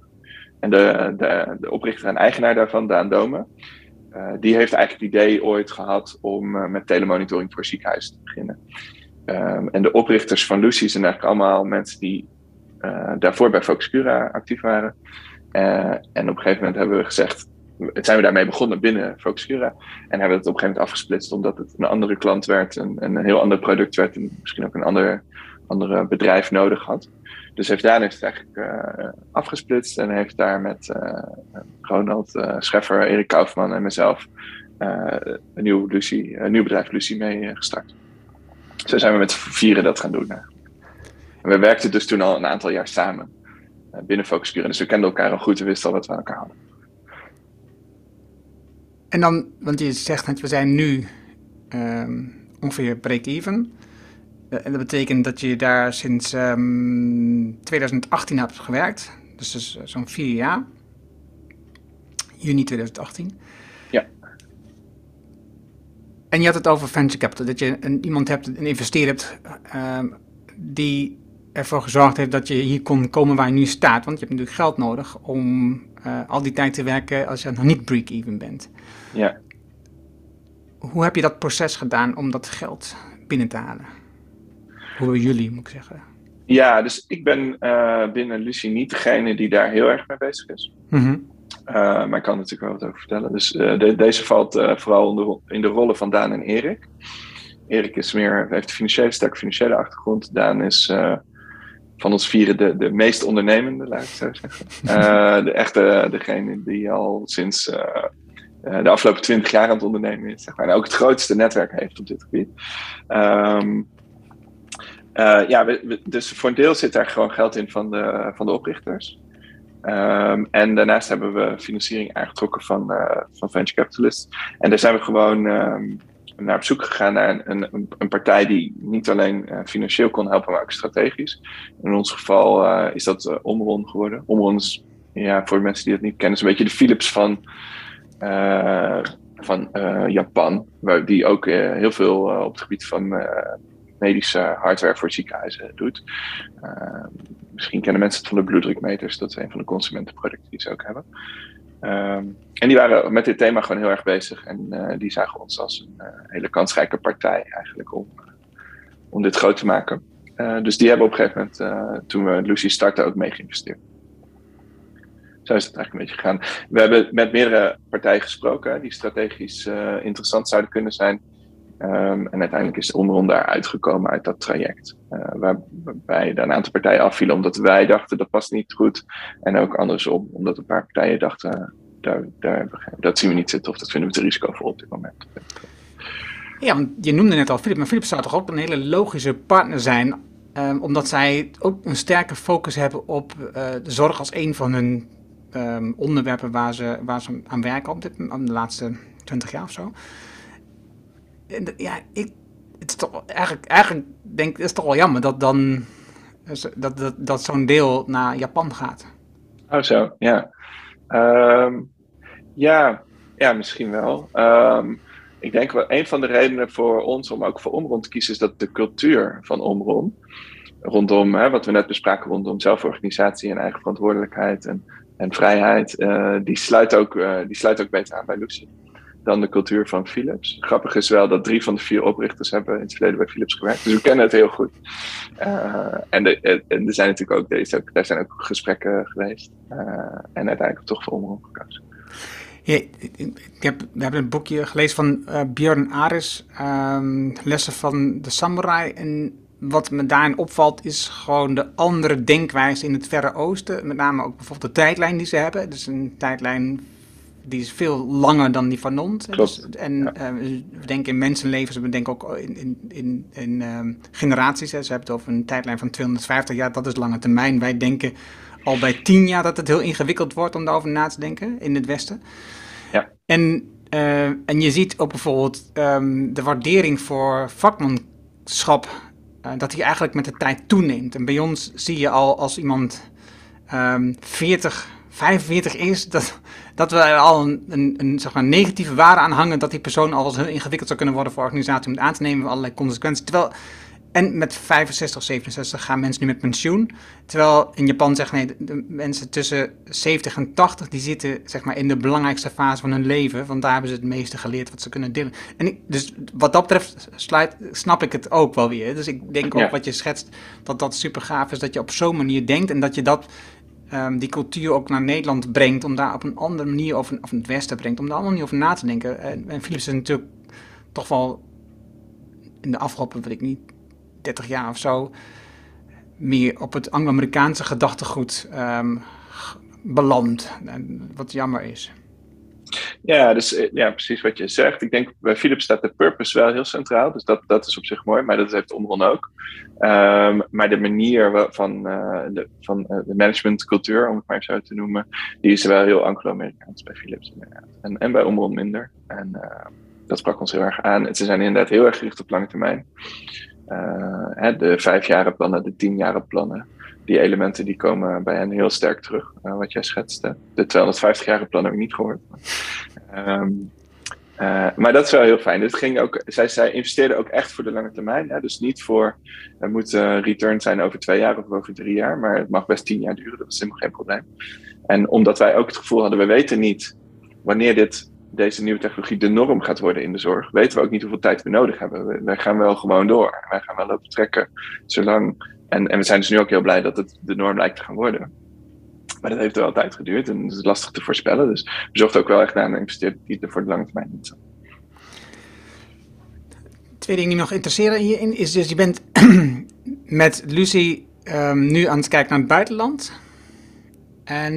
[SPEAKER 3] En de, de, de oprichter en eigenaar daarvan, Daan Dome, uh, die heeft eigenlijk het idee ooit gehad om met telemonitoring voor ziekenhuizen te beginnen. Um, en de oprichters van Lucy zijn eigenlijk allemaal mensen die daarvoor bij Focus Cura actief waren. en op een gegeven moment hebben we gezegd, het zijn we daarmee begonnen binnen Focus Cura. En hebben we het op een gegeven moment afgesplitst omdat het een andere klant werd, en, een heel ander product werd en misschien ook een ander, ander bedrijf nodig had. Dus heeft Daan heeft het eigenlijk uh, afgesplitst en heeft daar met Ronald uh, Scheffer, Erik Kaufman en mezelf een, nieuw Lucie, een nieuw bedrijf Lucie mee gestart. Zo zijn we met vieren dat gaan doen. En we werkten dus toen al een aantal jaar samen binnen Focuscuren. Dus we kenden elkaar al goed en wisten al wat we aan elkaar hadden.
[SPEAKER 1] En dan, want je zegt dat we zijn nu um, ongeveer break-even. Eh, en dat betekent dat je daar sinds um, ehm, 2018 hebt gewerkt. Dus, dus zo'n vier jaar. Juni 2018.
[SPEAKER 3] Ja.
[SPEAKER 1] En je had het over venture capital. Dat je een, iemand hebt, een investeerder hebt, uh, die ervoor gezorgd heeft dat je hier kon komen waar je nu staat. Want je hebt natuurlijk geld nodig om uh, al die tijd te werken als je nog niet break-even bent.
[SPEAKER 3] Ja.
[SPEAKER 1] Hoe heb je dat proces gedaan om dat geld binnen te halen? Hoe jullie, moet ik zeggen.
[SPEAKER 3] Ja, dus ik ben uh, binnen Lucie niet degene die daar heel erg mee bezig is. Mm -hmm. uh, maar ik kan natuurlijk wel wat over vertellen. Dus de, deze valt vooral in de, in de, rollen van Daan en Erik. Erik is meer, heeft een financiële, sterke financiële achtergrond. Daan is van ons vieren de, de meest ondernemende, laat ik zo zeggen. de echte, degene die al sinds de afgelopen twintig jaar aan het ondernemen is. Zeg maar. En ook het grootste netwerk heeft op dit gebied. Um, uh, ja, we, dus voor een deel zit daar gewoon geld in van de, van de oprichters. Um, en daarnaast hebben we financiering aangetrokken van, uh, van venture capitalists. En daar zijn we gewoon um, naar op zoek gegaan naar een, een, een partij die niet alleen financieel kon helpen, maar ook strategisch. In ons geval is dat Omron geworden. Omron is, ja, voor mensen die dat niet kennen, is een beetje de Philips van, van Japan. Waar die ook heel veel op het gebied van medische hardware voor ziekenhuizen doet. misschien kennen mensen het van de bloeddrukmeters. Dat is een van de consumentenproducten die ze ook hebben. Ehm, en die waren met dit thema gewoon heel erg bezig. En uh, die zagen ons als een uh, hele kansrijke partij eigenlijk om, uh, om dit groot te maken. dus die hebben op een gegeven moment, toen we Lucy starten, ook mee geïnvesteerd. Zo is het eigenlijk een beetje gegaan. We hebben met meerdere partijen gesproken die strategisch interessant zouden kunnen zijn. Um, en uiteindelijk is onderhand daar uitgekomen uit dat traject. waarbij er een aantal partijen afvielen omdat wij dachten dat past niet goed. En ook andersom, omdat een paar partijen dachten daar, daar, dat zien we niet zitten of dat vinden we te risicovol op dit moment.
[SPEAKER 1] Ja, je noemde net al Philips, maar Philips zou toch ook een hele logische partner zijn, um, omdat zij ook een sterke focus hebben op uh, de zorg als een van hun um, onderwerpen waar ze, waar ze aan werken op dit, de laatste twintig jaar of zo. Ja, ik, het is toch eigenlijk, eigenlijk denk is toch wel jammer dat dan dat, dat, dat zo'n deel naar Japan gaat.
[SPEAKER 3] Oh zo, ja. Um, ja, ja, misschien wel. Um, ik denk wel, een van de redenen voor ons om ook voor Omron te kiezen, is dat de cultuur van Omron, rondom hè, wat we net bespraken, rondom zelforganisatie en eigen verantwoordelijkheid en, en vrijheid, uh, die, sluit ook, uh, die sluit ook beter aan bij Lucy dan de cultuur van Philips. Grappig is wel dat drie van de vier oprichters hebben in het verleden bij Philips gewerkt. Dus we kennen het heel goed. Uh, en, de, en, er zijn natuurlijk ook, deze, daar zijn ook gesprekken geweest. Uh, en uiteindelijk toch voor Omroep gekozen.
[SPEAKER 1] Ja, ik heb, we hebben een boekje gelezen van uh, Björn Aris, um, lessen van de samurai. En wat me daarin opvalt is gewoon de andere denkwijze in het Verre Oosten. Met name ook bijvoorbeeld de tijdlijn die ze hebben. Dus een tijdlijn die is veel langer dan die van Nont. Dus, en ja. uh, we denken in mensenlevens, we denken ook in, in, in, in uh, generaties. Hè. Ze hebben het over een tijdlijn van 250 jaar, dat is lange termijn. Wij denken al bij 10 jaar dat het heel ingewikkeld wordt om daarover na te denken in het Westen.
[SPEAKER 3] Ja.
[SPEAKER 1] En, uh, en je ziet ook bijvoorbeeld um, de waardering voor vakmanschap, dat die eigenlijk met de tijd toeneemt. En bij ons zie je al als iemand um, 40 45 is, dat, dat we er al een, een, een, zeg maar, negatieve waarde aan hangen dat die persoon al eens heel ingewikkeld zou kunnen worden voor organisatie om het aan te nemen, allerlei consequenties. Terwijl, en met 65, 67 gaan mensen nu met pensioen. Terwijl in Japan zeggen nee, de, mensen tussen 70 en 80, die zitten zeg maar in de belangrijkste fase van hun leven. Want daar hebben ze het meeste geleerd wat ze kunnen delen. En ik, dus wat dat betreft sluit, snap ik het ook wel weer. Dus ik denk ook ja. wat je schetst, dat dat super gaaf is dat je op zo'n manier denkt en dat je dat um, die cultuur ook naar Nederland brengt, om daar op een andere manier over, of het Westen brengt, om daar allemaal niet over na te denken. En, en Philips is natuurlijk toch wel in de afgelopen, weet ik niet, 30 jaar of zo, meer op het Anglo-Amerikaanse gedachtegoed um, beland. Wat jammer is.
[SPEAKER 3] Ja, dus eh, ja, precies wat je zegt. Ik denk bij Philips staat de purpose wel heel centraal. Dus dat, dat is op zich mooi, maar dat heeft Omron ook. Um, maar de manier van, uh, de, van uh, de managementcultuur, om het maar zo te noemen, die is wel heel Anglo-Amerikaans bij Philips. En, en bij Omron minder. En uh, dat sprak ons heel erg aan. Ze zijn inderdaad heel erg gericht op lange termijn. De vijfjaren plannen, de tienjaren plannen die elementen die komen bij hen heel sterk terug, uh, wat jij schetste. De 250-jarige plan heb ik niet gehoord. Um, uh, maar dat is wel heel fijn. Het ging ook, zij, zij investeerden ook echt voor de lange termijn. Hè? Dus niet voor, het moet uh, return zijn over twee jaar of over drie jaar, maar het mag best tien jaar duren. Dat is helemaal geen probleem. En omdat wij ook het gevoel hadden, we weten niet wanneer dit, deze nieuwe technologie de norm gaat worden in de zorg, weten we ook niet hoeveel tijd we nodig hebben. Wij gaan wel gewoon door. Wij gaan wel lopen trekken, zolang en, en we zijn dus nu ook heel blij dat het de norm lijkt te gaan worden. Maar dat heeft wel tijd geduurd en het is lastig te voorspellen. Dus we zochten ook wel echt naar een investeerder die er voor de lange termijn zat.
[SPEAKER 1] Twee dingen die nog interesseren hierin is dus je bent met Lucy um, nu aan het kijken naar het buitenland. En,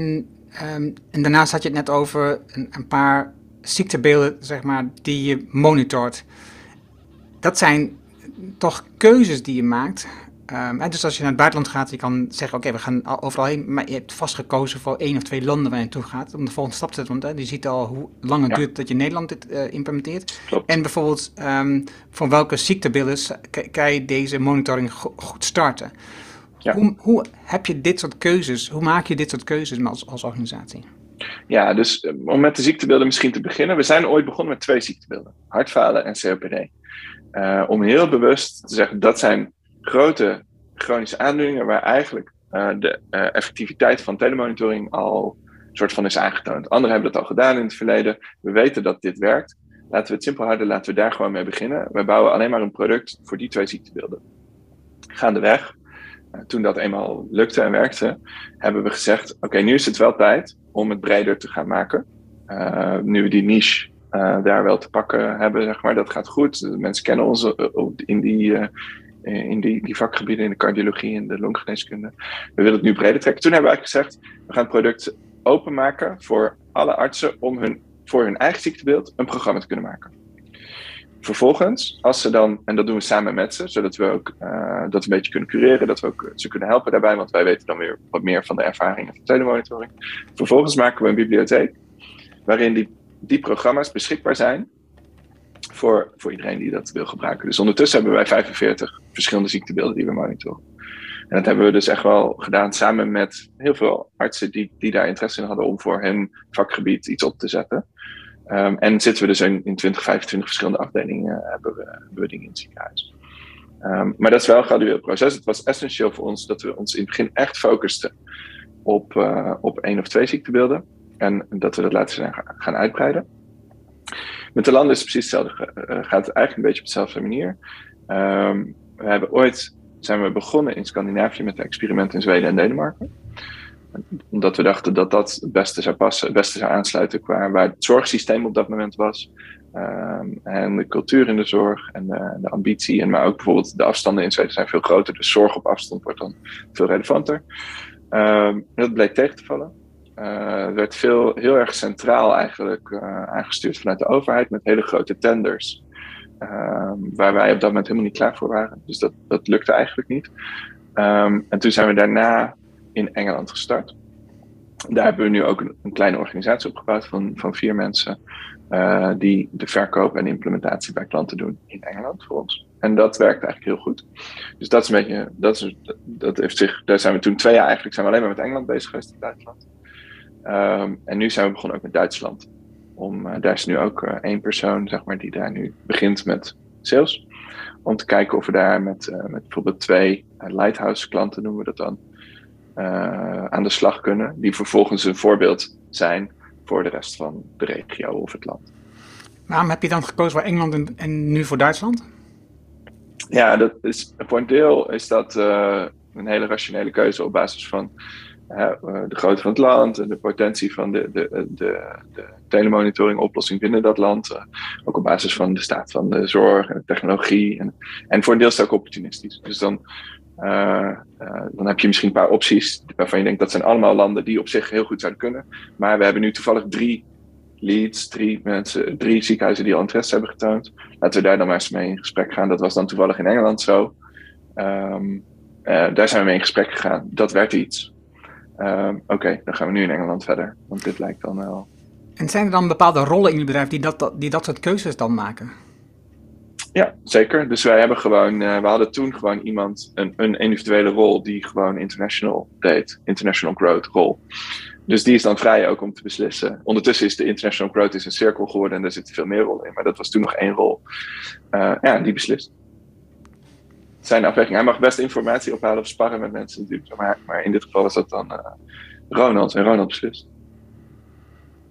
[SPEAKER 1] um, en daarnaast had je het net over een, een paar ziektebeelden, zeg maar, die je monitort. Dat zijn toch keuzes die je maakt Um, dus als je naar het buitenland gaat, je kan zeggen, oké, we gaan overal heen, maar je hebt vast gekozen voor één of twee landen waar je naartoe gaat, om de volgende stap te zetten. Want hè, je ziet al hoe lang het duurt dat je Nederland dit uh, implementeert.
[SPEAKER 3] Klopt.
[SPEAKER 1] En bijvoorbeeld, um, van welke ziektebeelden kan je deze monitoring go goed starten? Ja. Hoe, hoe, heb je dit soort keuzes, hoe maak je dit soort keuzes als, als organisatie?
[SPEAKER 3] Ja, dus eh, om met de ziektebeelden misschien te beginnen. We zijn ooit begonnen met twee ziektebeelden, hartfalen en COPD. Uh, om heel bewust te zeggen, dat zijn grote chronische aandoeningen waar eigenlijk uh, de effectiviteit van telemonitoring al soort van is aangetoond. Anderen hebben dat al gedaan in het verleden. We weten dat dit werkt. Laten we het simpel houden, laten we daar gewoon mee beginnen. We bouwen alleen maar een product voor die twee ziektebeelden. Gaandeweg, toen dat eenmaal lukte en werkte, hebben we gezegd: oké, nu is het wel tijd om het breder te gaan maken. nu we die niche uh, daar wel te pakken hebben, zeg maar. Dat gaat goed. Mensen kennen ons in die, in die, die vakgebieden, in de cardiologie en de longgeneeskunde. We willen het nu breder trekken. Toen hebben we eigenlijk gezegd, we gaan het product openmaken voor alle artsen om hun, voor hun eigen ziektebeeld een programma te kunnen maken. Vervolgens, als ze dan, en dat doen we samen met ze, zodat we ook uh, dat een beetje kunnen cureren, dat we ook ze kunnen helpen daarbij, want wij weten dan weer wat meer van de ervaringen van telemonitoring. Vervolgens maken we een bibliotheek waarin die die programma's beschikbaar zijn voor, voor iedereen die dat wil gebruiken. Dus ondertussen hebben wij 45 verschillende ziektebeelden die we monitoren. En dat hebben we dus echt wel gedaan samen met heel veel artsen die, die daar interesse in hadden om voor hun vakgebied iets op te zetten. Um, en zitten we dus in, in 20, 25 verschillende afdelingen uh, hebben, we, hebben dingen in het ziekenhuis. Um, maar dat is wel een gradueel proces. Het was essentieel voor ons dat we ons in het begin echt focusten op, uh, op één of twee ziektebeelden. En dat we dat laten zijn gaan uitbreiden. Met de landen is het precies hetzelfde. Uh, gaat het eigenlijk een beetje op dezelfde manier. Um, we hebben ooit zijn we begonnen in Scandinavië met een experiment in Zweden en Denemarken. Omdat we dachten dat dat het beste zou passen, het beste zou aansluiten qua waar het zorgsysteem op dat moment was. Um, en de cultuur in de zorg en de, de, ambitie. En maar ook bijvoorbeeld de afstanden in Zweden zijn veel groter. Dus zorg op afstand wordt dan veel relevanter. Um, dat bleek tegen te vallen. Uh, werd veel, heel erg centraal eigenlijk uh, aangestuurd vanuit de overheid met hele grote tenders. Uh, waar wij op dat moment helemaal niet klaar voor waren. Dus dat, dat lukte eigenlijk niet. En toen zijn we daarna in Engeland gestart. Daar hebben we nu ook een, kleine organisatie opgebouwd van, van vier mensen. Uh, die de verkoop en implementatie bij klanten doen in Engeland voor ons. En dat werkt eigenlijk heel goed. Dus dat is een beetje, dat, is, dat heeft zich, daar zijn we toen twee jaar eigenlijk, zijn we alleen maar met Engeland bezig geweest in Duitsland. Um, en nu zijn we begonnen ook met Duitsland. Om, uh, daar is nu ook uh, één persoon, zeg maar, die daar nu begint met sales. Om te kijken of we daar met, met bijvoorbeeld twee lighthouse klanten, noemen we dat dan, aan de slag kunnen. Die vervolgens een voorbeeld zijn voor de rest van de regio of het land.
[SPEAKER 1] Waarom heb je dan gekozen voor Engeland en, en nu voor Duitsland?
[SPEAKER 3] Ja, dat is, voor een deel is dat een hele rationele keuze op basis van uh, de grootte van het land en de potentie van de, de, de, de telemonitoring oplossing binnen dat land. Uh, ook op basis van de staat van de zorg en de technologie. En, en voor een deel is het ook opportunistisch. Dus dan, uh, dan heb je misschien een paar opties waarvan je denkt dat zijn allemaal landen die op zich heel goed zouden kunnen. Maar we hebben nu toevallig drie leads, drie mensen, drie ziekenhuizen die al interesse hebben getoond. Laten we daar dan maar eens mee in gesprek gaan. Dat was dan toevallig in Engeland zo. Um, daar zijn we mee in gesprek gegaan. Dat werd iets. Um, Oké, dan gaan we nu in Engeland verder, want dit lijkt dan wel.
[SPEAKER 1] En zijn er dan bepaalde rollen in je bedrijf die dat, die dat soort keuzes dan maken?
[SPEAKER 3] Ja, zeker. Dus wij hebben gewoon, uh, we hadden toen gewoon iemand, een, een individuele rol die gewoon international deed, international growth rol. Dus die is dan vrij ook om te beslissen. Ondertussen is de international growth is een cirkel geworden en daar zitten veel meer rollen in, maar dat was toen nog één rol. Uh, ja, die beslist zijn afweging. Hij mag best informatie ophalen of sparren met mensen natuurlijk. Maar, maar in dit geval is dat dan uh, Ronald. En Ronald beslist.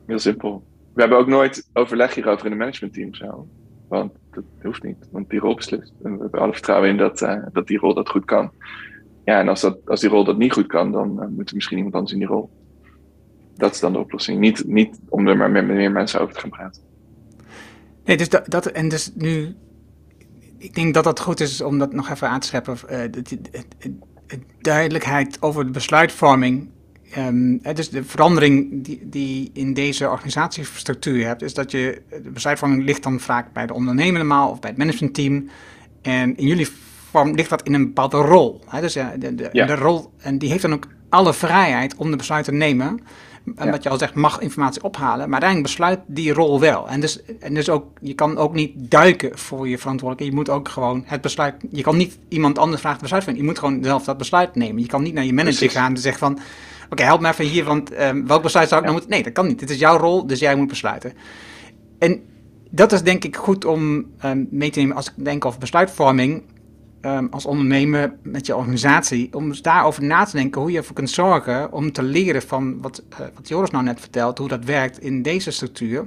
[SPEAKER 3] Heel simpel. We hebben ook nooit overleg hierover in het managementteam zo. Want dat hoeft niet, want die rol beslist. En we hebben alle vertrouwen in dat, uh, dat die rol dat goed kan. Ja, en als, dat, als die rol dat niet goed kan, dan uh, moet er misschien iemand anders in die rol. Dat is dan de oplossing. Niet, niet om er maar met meer mensen over te gaan praten.
[SPEAKER 1] Nee, dus dat, dat en dus nu ik denk dat het goed is om dat nog even aan te scheppen. De, duidelijkheid over de besluitvorming. Um, dus de verandering die, die in deze organisatiestructuur hebt, is dat je de besluitvorming ligt dan vaak bij de ondernemer normaal of bij het managementteam. En in jullie besluitvorm ligt dat in een bepaalde rol. Hè? Dus de, de,
[SPEAKER 3] Ja.
[SPEAKER 1] de rol, en die heeft dan ook alle vrijheid om de besluit te nemen. En
[SPEAKER 3] Ja.
[SPEAKER 1] wat je al zegt, mag informatie ophalen, maar uiteindelijk besluit die rol wel. En dus, en dus ook, je kan ook niet duiken voor je verantwoordelijkheid. Je moet ook gewoon het besluit, je kan niet iemand anders vragen het besluit van. Je moet gewoon zelf dat besluit nemen. Je kan niet naar je manager
[SPEAKER 3] Precies.
[SPEAKER 1] gaan en zeggen van, oké, help me even hier, want ehm, welk besluit zou ik
[SPEAKER 3] Ja.
[SPEAKER 1] nou moeten... Nee, dat kan niet. Dit is jouw rol, dus jij moet besluiten. En dat is denk ik goed om ehm, mee te nemen als ik denk over besluitvorming ehm, als ondernemer met je organisatie. Om daarover na te denken hoe je ervoor kunt zorgen om te leren van wat, eh, wat Joris nou net vertelt, hoe dat werkt in deze structuur.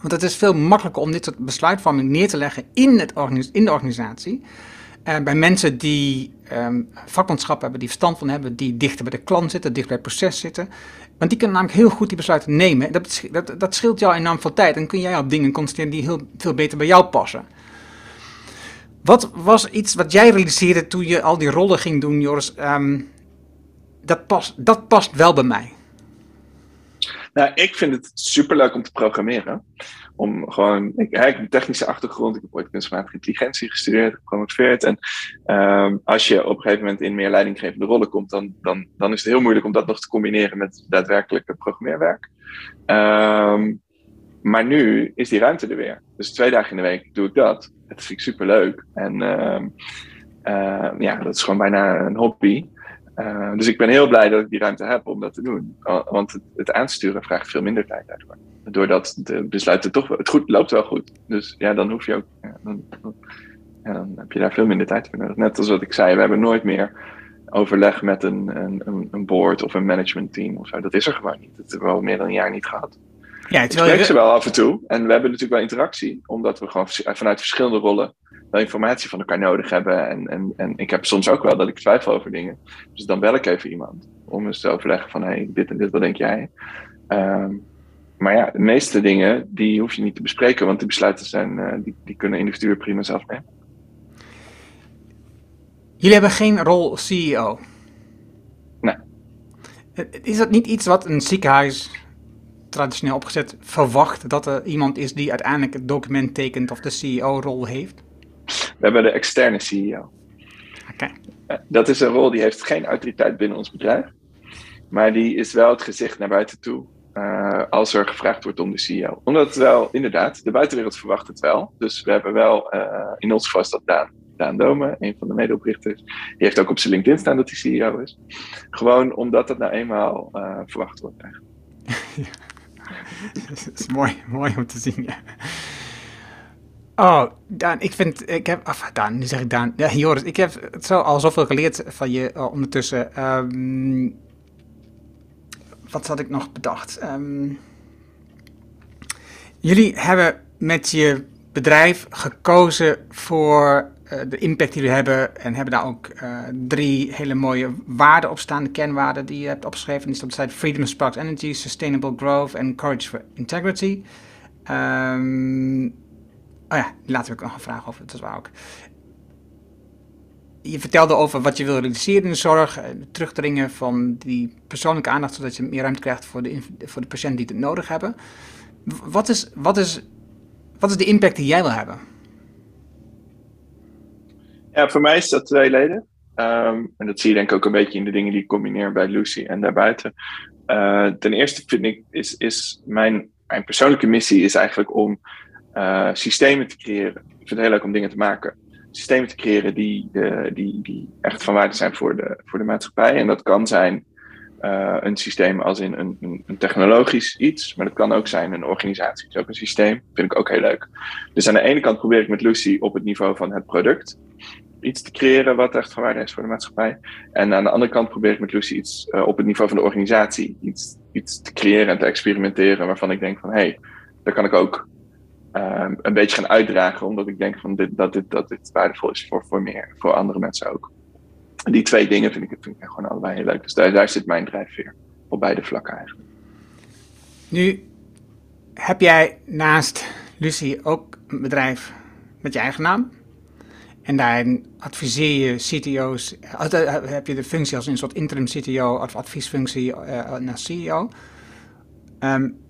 [SPEAKER 1] Want het is veel makkelijker om dit soort besluitvorming neer te leggen in, het in de organisatie. Eh, bij mensen die ehm, vakmanschap hebben, die verstand van hebben, die dichter bij de klant zitten, dichter bij het proces zitten. Want die kunnen namelijk heel goed die besluiten nemen. Dat, dat, dat scheelt jou enorm veel tijd. En kun jij op dingen concentreren die heel veel beter bij jou passen. Wat was iets wat jij realiseerde toen je al die rollen ging doen, Joris? Ehm, dat, past, dat past wel bij mij.
[SPEAKER 3] Nou, ik vind het superleuk om te programmeren. Om gewoon, ik, heb een technische achtergrond, ik heb ooit kunstmatige intelligentie gestudeerd, gepromoveerd. En ehm, als je op een gegeven moment in meer leidinggevende rollen komt, dan, dan, dan is het heel moeilijk om dat nog te combineren met daadwerkelijk programmeerwerk. Ehm, maar nu is die ruimte er weer. Dus twee dagen in de week doe ik dat. Dat vind ik superleuk. En ehm, ehm, ja, dat is gewoon bijna een hobby. Uh, dus ik ben heel blij dat ik die ruimte heb om dat te doen. Uh, want het, het, aansturen vraagt veel minder tijd daardoor. Doordat de besluiten toch het goed loopt wel goed. Dus ja, dan hoef je ook. Ja, dan, dan, ja, dan heb je daar veel minder tijd voor nodig. Net als wat ik zei, we hebben nooit meer overleg met een, een, een board of een managementteam of zo. Dat is er gewoon niet. Dat hebben we al meer dan een jaar niet gehad.
[SPEAKER 1] Ja,
[SPEAKER 3] ik spreek ze wel af en toe. En we hebben natuurlijk wel interactie, omdat we gewoon vanuit verschillende rollen wel informatie van elkaar nodig hebben. En, en, en ik heb soms ook wel dat ik twijfel over dingen. Dus dan bel ik even iemand om eens te overleggen van hey, dit en dit, wat denk jij? Um, maar ja, de meeste dingen die hoef je niet te bespreken, want die besluiten zijn, uh, die, die kunnen individuen prima zelf nemen.
[SPEAKER 1] Jullie hebben geen rol CEO.
[SPEAKER 3] Nee.
[SPEAKER 1] Is dat niet iets wat een ziekenhuis traditioneel opgezet verwacht dat er iemand is die uiteindelijk het document tekent of de CEO-rol heeft?
[SPEAKER 3] We hebben de externe CEO.
[SPEAKER 1] Okay.
[SPEAKER 3] Dat is een rol die heeft geen autoriteit binnen ons bedrijf, maar die is wel het gezicht naar buiten toe uh, als er gevraagd wordt om de CEO. Omdat het wel, inderdaad, de buitenwereld verwacht het wel. Dus we hebben wel, uh, in ons geval is dat Daan, Daan Dome, een van de medeoprichters, die heeft ook op zijn LinkedIn staan dat hij CEO is. Gewoon omdat dat nou eenmaal uh, verwacht wordt eigenlijk.
[SPEAKER 1] dat is mooi, mooi om te zien, ja. Oh, Daan, ik vind, ik heb, af, Daan, nu zeg ik Daan, ja, Joris, ik heb zo al zoveel geleerd van je uh, ondertussen. Um, wat had ik nog bedacht? Um, jullie hebben met je bedrijf gekozen voor uh, de impact die jullie hebben en hebben daar ook uh, drie hele mooie waarden op staan, de kernwaarden die je hebt opgeschreven. Die staat op de site Freedom Sparks Energy, Sustainable Growth en Courage for Integrity. Um, Oh ja, later heb ik nog een vraag over, dat waar ook. Je vertelde over wat je wil realiseren in de zorg, terugdringen van die persoonlijke aandacht, zodat je meer ruimte krijgt voor de, voor de patiënten die het nodig hebben. Wat is, wat, is, wat is de impact die jij wil hebben?
[SPEAKER 3] Ja, voor mij is dat tweeledig. Um, en dat zie je denk ik ook een beetje in de dingen die ik combineer bij Lucy en daarbuiten. Uh, ten eerste vind ik, is, is mijn, mijn persoonlijke missie is eigenlijk om uh, systemen te creëren. Ik vind het heel leuk om dingen te maken. Systemen te creëren die, die, die echt van waarde zijn voor de, voor de maatschappij. En dat kan zijn uh, een systeem als in een, een, een, technologisch iets. Maar dat kan ook zijn een organisatie. is ook een systeem. Vind ik ook heel leuk. Dus aan de ene kant probeer ik met Lucy op het niveau van het product iets te creëren wat echt van waarde is voor de maatschappij. En aan de andere kant probeer ik met Lucy iets op het niveau van de organisatie iets, iets te creëren en te experimenteren waarvan ik denk van hé, hey, daar kan ik ook uh, een beetje gaan uitdragen, omdat ik denk van dit, dat, dit, dat dit waardevol is voor, voor meer, voor andere mensen ook. Die twee dingen vind ik, vind ik gewoon allebei heel leuk. Dus daar, zit mijn drijfveer op beide vlakken eigenlijk.
[SPEAKER 1] Nu heb jij naast Lucie ook een bedrijf met je eigen naam. En daarin adviseer je CTO's, heb je de functie als een soort interim CTO of adviesfunctie naar CEO. Um,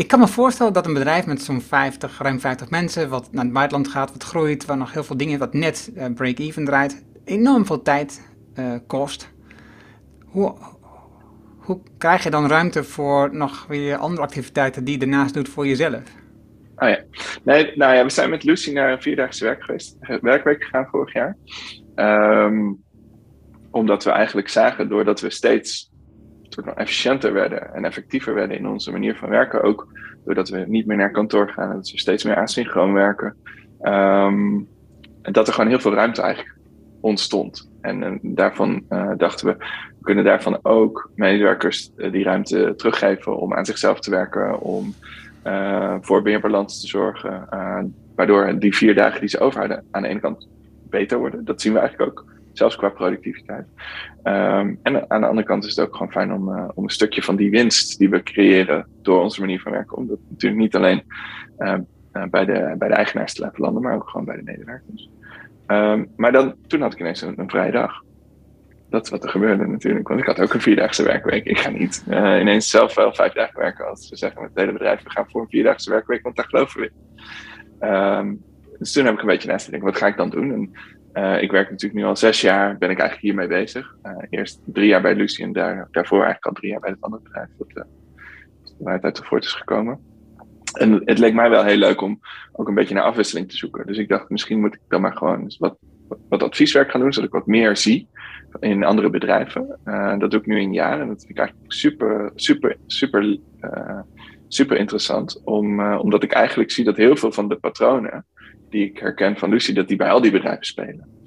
[SPEAKER 1] ik kan me voorstellen dat een bedrijf met zo'n 50, ruim 50 mensen, wat naar het buitenland gaat, wat groeit, waar nog heel veel dingen, wat net uh, break-even draait, enorm veel tijd uh, kost. Hoe, hoe krijg je dan ruimte voor nog weer andere activiteiten die je daarnaast doet voor jezelf?
[SPEAKER 3] Oh ja. Nee, nou ja, we zijn met Lucy naar een vierdaagse werk geweest, werkweek gegaan vorig jaar. Um, omdat we eigenlijk zagen, doordat we steeds efficiënter werden en effectiever werden in onze manier van werken, ook doordat we niet meer naar kantoor gaan en dat we steeds meer asynchroon werken, um, dat er gewoon heel veel ruimte eigenlijk ontstond. En, en daarvan uh, dachten we, we kunnen daarvan ook medewerkers uh, die ruimte teruggeven om aan zichzelf te werken, om uh, voor meer balans te zorgen, waardoor die vier dagen die ze overhouden aan de ene kant beter worden. Dat zien we eigenlijk ook zelfs qua productiviteit. Um, en aan de andere kant is het ook gewoon fijn om, uh, om een stukje van die winst die we creëren door onze manier van werken, om dat natuurlijk niet alleen uh, uh, bij, de, bij de eigenaars te laten landen, maar ook gewoon bij de medewerkers. Um, maar dan, toen had ik ineens een, een vrije dag. Dat is wat er gebeurde natuurlijk, want ik had ook een vierdaagse werkweek. Ik ga niet ineens zelf wel vijf dagen werken als we zeggen met het hele bedrijf, we gaan voor een vierdaagse werkweek, want daar geloven we in. Dus toen heb ik een beetje naast te denken, wat ga ik dan doen? En uh, ik werk natuurlijk nu al zes jaar, ben ik eigenlijk hiermee bezig. Uh, eerst drie jaar bij Lucie en daar, daarvoor eigenlijk al drie jaar bij het andere bedrijf. Dat, uh, waar het uit voort is gekomen. En het leek mij wel heel leuk om ook een beetje naar afwisseling te zoeken. Dus ik dacht, misschien moet ik dan maar gewoon wat, wat advieswerk gaan doen, zodat ik wat meer zie in andere bedrijven. dat doe ik nu in jaren en dat vind ik eigenlijk super, super, super, super interessant. Om, omdat ik eigenlijk zie dat heel veel van de patronen die ik herken van Lucie, dat die bij al die bedrijven spelen.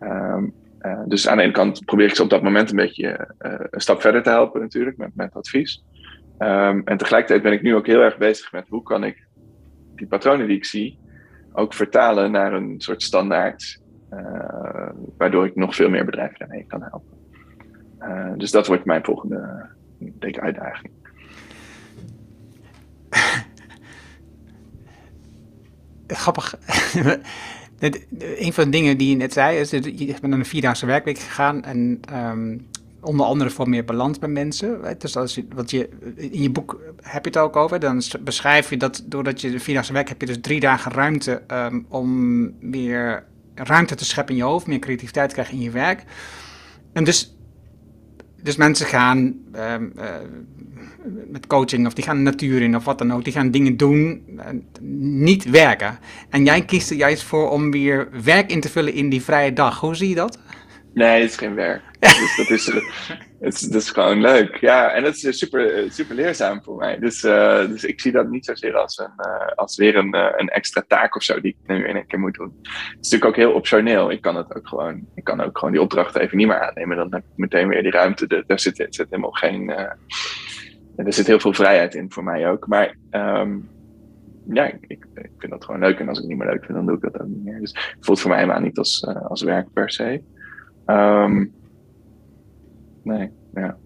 [SPEAKER 3] Um, uh, dus aan de ene kant probeer ik ze op dat moment een beetje uh, een stap verder te helpen natuurlijk met, met advies. Um, en tegelijkertijd ben ik nu ook heel erg bezig met hoe kan ik die patronen die ik zie ook vertalen naar een soort standaard, uh, waardoor ik nog veel meer bedrijven daarmee kan helpen. dus dat wordt mijn volgende denk ik, uitdaging.
[SPEAKER 1] grappig. een van de dingen die je net zei, is dat je bent naar een vierdaagse werkweek gegaan en um, onder andere voor meer balans bij mensen. Dus als je, wat je, in je boek heb je het ook over, dan beschrijf je dat doordat je de vierdaagse werk heb je dus drie dagen ruimte um, om meer ruimte te scheppen in je hoofd, meer creativiteit te krijgen in je werk. En dus, dus mensen gaan um, uh, met coaching of die gaan de natuur in of wat dan ook. Die gaan dingen doen, niet werken. En jij kiest er juist voor om weer werk in te vullen in die vrije dag. Hoe zie je dat?
[SPEAKER 3] Nee, het is geen werk. dus dat is, het is, gewoon leuk. Ja, en dat is super, super leerzaam voor mij. Dus, uh, dus ik zie dat niet zozeer als, een, uh, als weer een, uh, een extra taak of zo die ik nu in een keer moet doen. Het is natuurlijk ook heel optioneel. Ik kan het ook gewoon, ik kan ook gewoon die opdracht even niet meer aannemen. Dan heb ik meteen weer die ruimte. Daar zit, zit helemaal geen er zit heel veel vrijheid in voor mij ook. Maar um, ja, ik, ik, vind dat gewoon leuk. En als ik het niet meer leuk vind, dan doe ik dat ook niet meer. Dus het voelt voor mij helemaal niet als, als werk per se. Um, nee, ja.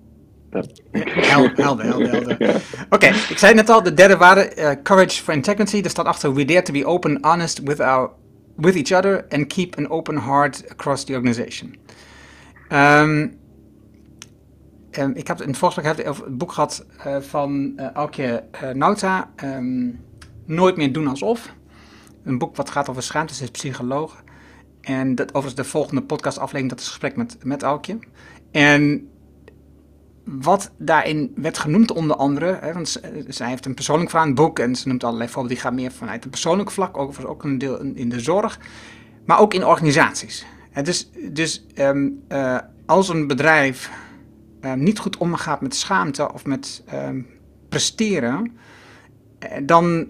[SPEAKER 1] Helder, helder, helder. ja. Oké, okay, ik zei net al, de derde waarde, uh, courage for integrity. Daar staat achter, we dare to be open, honest with, our, with each other and keep an open heart across the organization. Um, Um, ik heb in het vorige het, het boek gehad uh, van uh, uh, Nauta, um, Nooit meer doen alsof. Een boek wat gaat over schaamte, ze is psycholoog. En dat, overigens de volgende podcastaflevering, dat is een gesprek met, met Alkje. En wat daarin werd genoemd onder andere, hè, zij heeft een persoonlijk verhaal het boek en ze noemt allerlei voorbeelden, die gaan meer vanuit een persoonlijk vlak, ook, ook een deel in, de zorg, maar ook in organisaties. Dus dus um, als een bedrijf Ehm, niet goed omgaat met schaamte of met um, presteren, eh, dan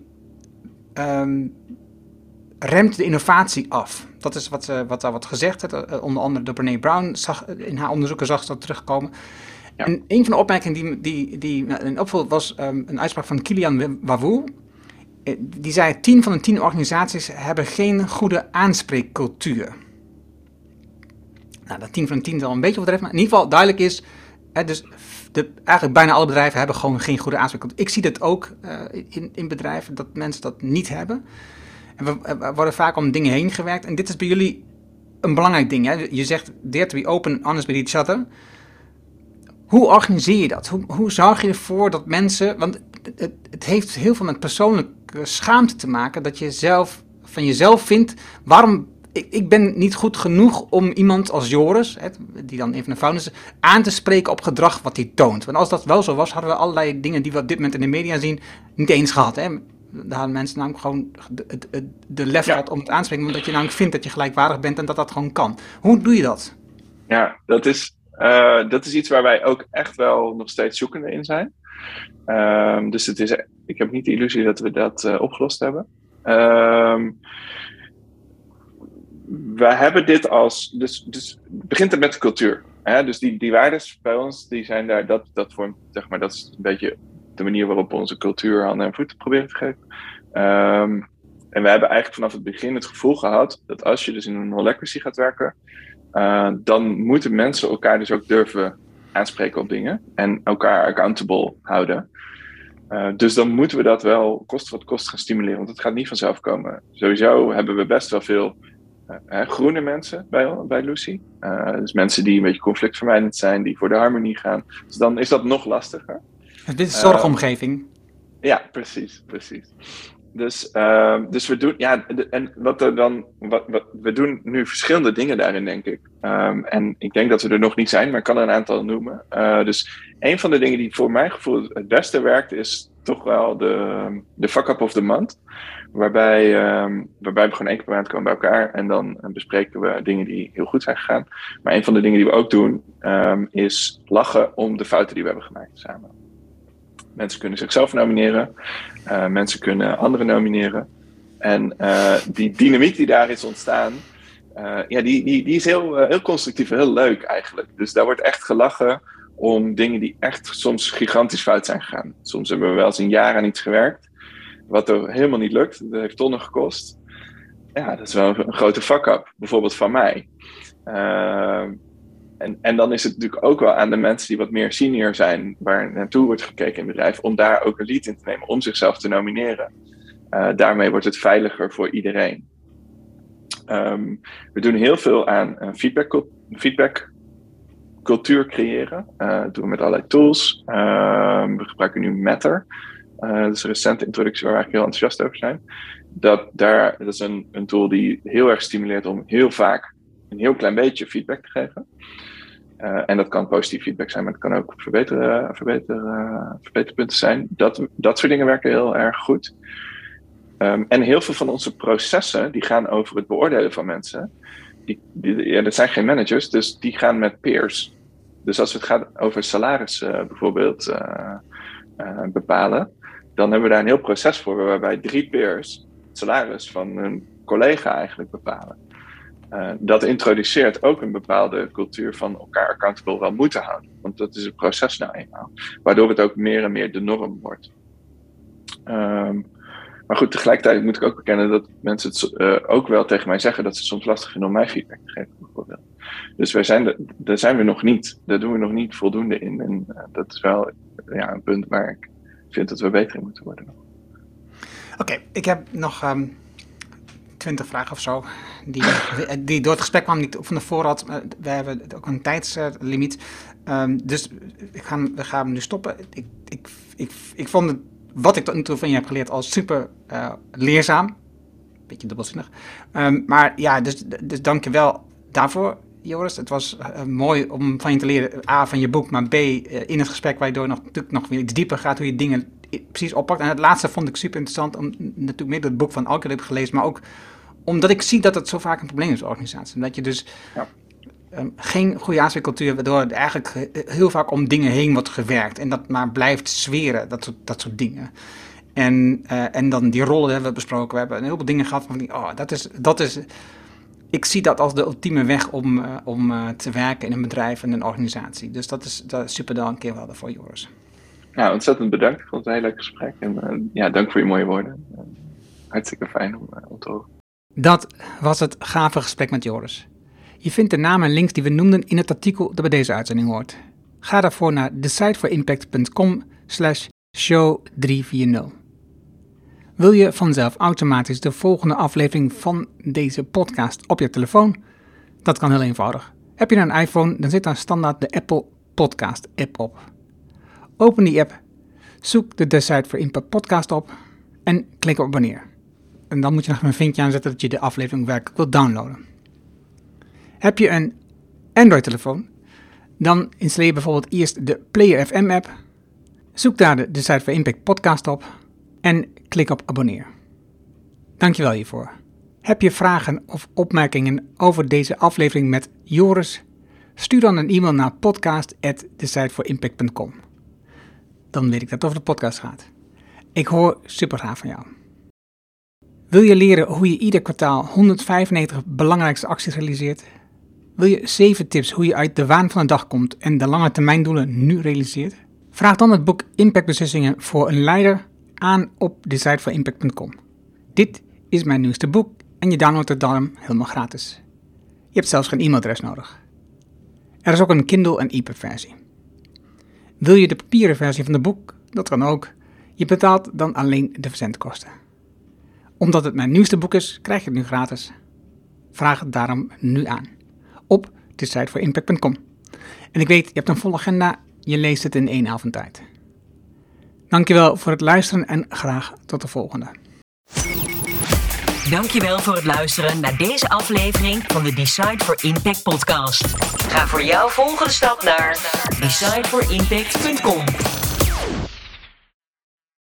[SPEAKER 1] remt de innovatie af. Dat is wat, uh, wat daar wordt gezegd. Uh, onder andere door Brené Brown zag, in haar onderzoeken zag ze dat terugkomen. Ja. En een van de opmerkingen die, die, die in opvalt was een uitspraak van Kilian Wawoe. Die zei: 10 van de 10 organisaties hebben geen goede aanspreekcultuur. Nou, dat 10 van de 10 is al een beetje overdreven, maar in ieder geval duidelijk is dus de, eigenlijk bijna alle bedrijven hebben gewoon geen goede aanspraak. Ik zie dat ook uh, in, in bedrijven, dat mensen dat niet hebben. En we, worden vaak om dingen heen gewerkt. En dit is bij jullie een belangrijk ding. Hè? Je zegt, dare to be open, honest with each other. Hoe organiseer je dat? Hoe, hoe zorg je ervoor dat mensen... Want het, het heeft heel veel met persoonlijke schaamte te maken dat je zelf van jezelf vindt, waarom ik, ik, ben niet goed genoeg om iemand als Joris, die dan een van de founders is, aan te spreken op gedrag wat hij toont. Want als dat wel zo was, hadden we allerlei dingen die we op dit moment in de media zien, niet eens gehad. Daar mensen namelijk gewoon de, de, de lef om het aanspreken, omdat je namelijk vindt dat je gelijkwaardig bent en dat dat gewoon kan. Hoe doe je dat?
[SPEAKER 3] Ja, dat is, uh, dat is iets waar wij ook echt wel nog steeds zoekende in zijn. Um, dus het is, ik heb niet de illusie dat we dat uh, opgelost hebben. Um, we hebben dit als. Dus, dus begint het met de cultuur. Hè? Dus die, die waardes bij ons, die zijn daar. Dat, dat, vormt, zeg maar, dat is een beetje de manier waarop we onze cultuur handen en voeten proberen te geven. Um, en we hebben eigenlijk vanaf het begin het gevoel gehad dat als je dus in een holacracy gaat werken, uh, dan moeten mensen elkaar dus ook durven aanspreken op dingen en elkaar accountable houden. Uh, dus dan moeten we dat wel kost wat kost gaan stimuleren, want het gaat niet vanzelf komen. Sowieso hebben we best wel veel uh, groene mensen bij, bij Lucy. Dus mensen die een beetje conflictvermijdend zijn, die voor de harmonie gaan. Dus dan is dat nog lastiger.
[SPEAKER 1] Dit is zorgomgeving.
[SPEAKER 3] ja, precies, precies. Dus, uh, dus we doen, ja, en wat er dan, wat, wat, we doen nu verschillende dingen daarin, denk ik. Um, en ik denk dat we er nog niet zijn, maar ik kan er een aantal noemen. Uh, dus een van de dingen die voor mijn gevoel het beste werkt, is toch wel de, de fuck up of the month. Waarbij, um, waarbij we gewoon één keer per maand komen bij elkaar en dan bespreken we dingen die heel goed zijn gegaan. Maar een van de dingen die we ook doen, is lachen om de fouten die we hebben gemaakt samen. Mensen kunnen zichzelf nomineren. Uh, mensen kunnen anderen nomineren. En uh, die dynamiek die daar is ontstaan, uh, ja, die, die, die is heel, heel constructief en heel leuk eigenlijk. Dus daar wordt echt gelachen om dingen die echt soms gigantisch fout zijn gegaan. Soms hebben we wel eens een jaar aan iets gewerkt, wat er helemaal niet lukt. Dat heeft tonnen gekost. Ja, dat is wel een grote fuck-up, bijvoorbeeld van mij. En, en dan is het natuurlijk ook wel aan de mensen die wat meer senior zijn, waar naartoe wordt gekeken in het bedrijf, om daar ook een lead in te nemen, om zichzelf te nomineren. Uh, daarmee wordt het veiliger voor iedereen. Um, we doen heel veel aan uh, feedback, feedback cultuur creëren. Uh, doen we met allerlei tools. we gebruiken nu Matter. dat is een recente introductie waar we heel enthousiast over zijn. Dat, daar, dat is een, een tool die heel erg stimuleert om heel vaak een heel klein beetje feedback te geven. Uh, en dat kan positief feedback zijn, maar het kan ook verbeter, verbeter, uh, verbeterpunten zijn. Dat, dat soort dingen werken heel erg goed. Um, en heel veel van onze processen die gaan over het beoordelen van mensen. Die, ja, dat zijn geen managers, dus die gaan met peers. Dus als het gaat over salaris bijvoorbeeld bepalen, dan hebben we daar een heel proces voor waarbij drie peers het salaris van hun collega eigenlijk bepalen. Uh, dat introduceert ook een bepaalde cultuur van elkaar accountable wel moeten houden. Want dat is het proces nou eenmaal. Waardoor het ook meer en meer de norm wordt. Um, maar goed, tegelijkertijd moet ik ook bekennen dat mensen het uh, ook wel tegen mij zeggen dat ze het soms lastig vinden om mij feedback te geven, bijvoorbeeld. Dus wij zijn daar zijn we nog niet. Daar doen we nog niet voldoende in. En uh, dat is wel ja, een punt waar ik vind dat we beter in moeten worden.
[SPEAKER 1] Oké, ik heb nog um, twintig vragen of zo. Die, die door het gesprek kwam niet van tevoren had. We hebben ook een tijdslimiet. Um, dus ik ga, we gaan nu stoppen. Ik, ik, ik, ik vond het, wat ik tot nu toe van je heb geleerd als super uh, leerzaam. Beetje dubbelzinnig. Um, maar ja, dus, dus dank je wel daarvoor. Joris, het was uh, mooi om van je te leren, A, van je boek, maar B, in het gesprek waardoor je nog, natuurlijk nog weer iets dieper gaat, hoe je dingen precies oppakt. En het laatste vond ik super interessant, om natuurlijk meer het boek van Alker heb gelezen, maar ook omdat ik zie dat het zo vaak een probleem is, organisatie. Dat je dus ja. um, geen goede aanspreekcultuur, waardoor er eigenlijk heel vaak om dingen heen wordt gewerkt. En dat maar blijft zweren, dat soort, dat soort dingen. En, uh, en dan die rollen hebben we besproken. We hebben een heleboel dingen gehad van, die, oh, dat is, dat is, ik zie dat als de ultieme weg om, uh, om uh, te werken in een bedrijf en een organisatie. Dus dat is, dat is super dank wel voor Joris.
[SPEAKER 3] Ja, ontzettend bedankt. Ik vond het een heel leuk gesprek. En ja, dank voor je mooie woorden. hartstikke fijn om, om te horen.
[SPEAKER 1] Dat was het gave gesprek met Joris. Je vindt de namen en links die we noemden in het artikel dat bij deze uitzending hoort. Ga daarvoor naar decideforimpact.com slash show 340. Wil je vanzelf automatisch de volgende aflevering van deze podcast op je telefoon? Dat kan heel eenvoudig. Heb je een iPhone, dan zit daar standaard de Apple Podcast app op. Open die app, Zoek de Decide for Impact podcast op en klik op abonneer. En dan moet je nog een vinkje aanzetten dat je de aflevering werkelijk wilt downloaden. Heb je een Android-telefoon? Dan installeer je bijvoorbeeld eerst de Player FM app. Zoek daar de Decide for Impact podcast op en klik op abonneer. Dankjewel hiervoor. Heb je vragen of opmerkingen over deze aflevering met Joris? Stuur dan een e-mail naar podcast.decideforimpact.com. Dan weet ik dat het over de podcast gaat. Ik hoor super graag van jou. Wil je leren hoe je ieder kwartaal 195 belangrijkste acties realiseert? Wil je 7 tips hoe je uit de waan van de dag komt en de lange termijndoelen nu realiseert? Vraag dan het boek Impact Beslissingen voor een leider aan op decideforimpact.com. Dit is mijn nieuwste boek en je downloadt het dan helemaal gratis. Je hebt zelfs geen e-mailadres nodig. Er is ook een Kindle en EPUB versie. Wil je de papieren versie van het boek? Dat kan ook. Je betaalt dan alleen de verzendkosten. Omdat het mijn nieuwste boek is, krijg je het nu gratis. Vraag het daarom nu aan. Op decideforimpact.com. En ik weet, je hebt een volle agenda, je leest het in één avond tijd. Dankjewel voor het luisteren en graag tot de volgende.
[SPEAKER 2] Dankjewel voor het luisteren naar deze aflevering van de Decide for Impact podcast. Ga voor jouw volgende stap naar decideforimpact.com.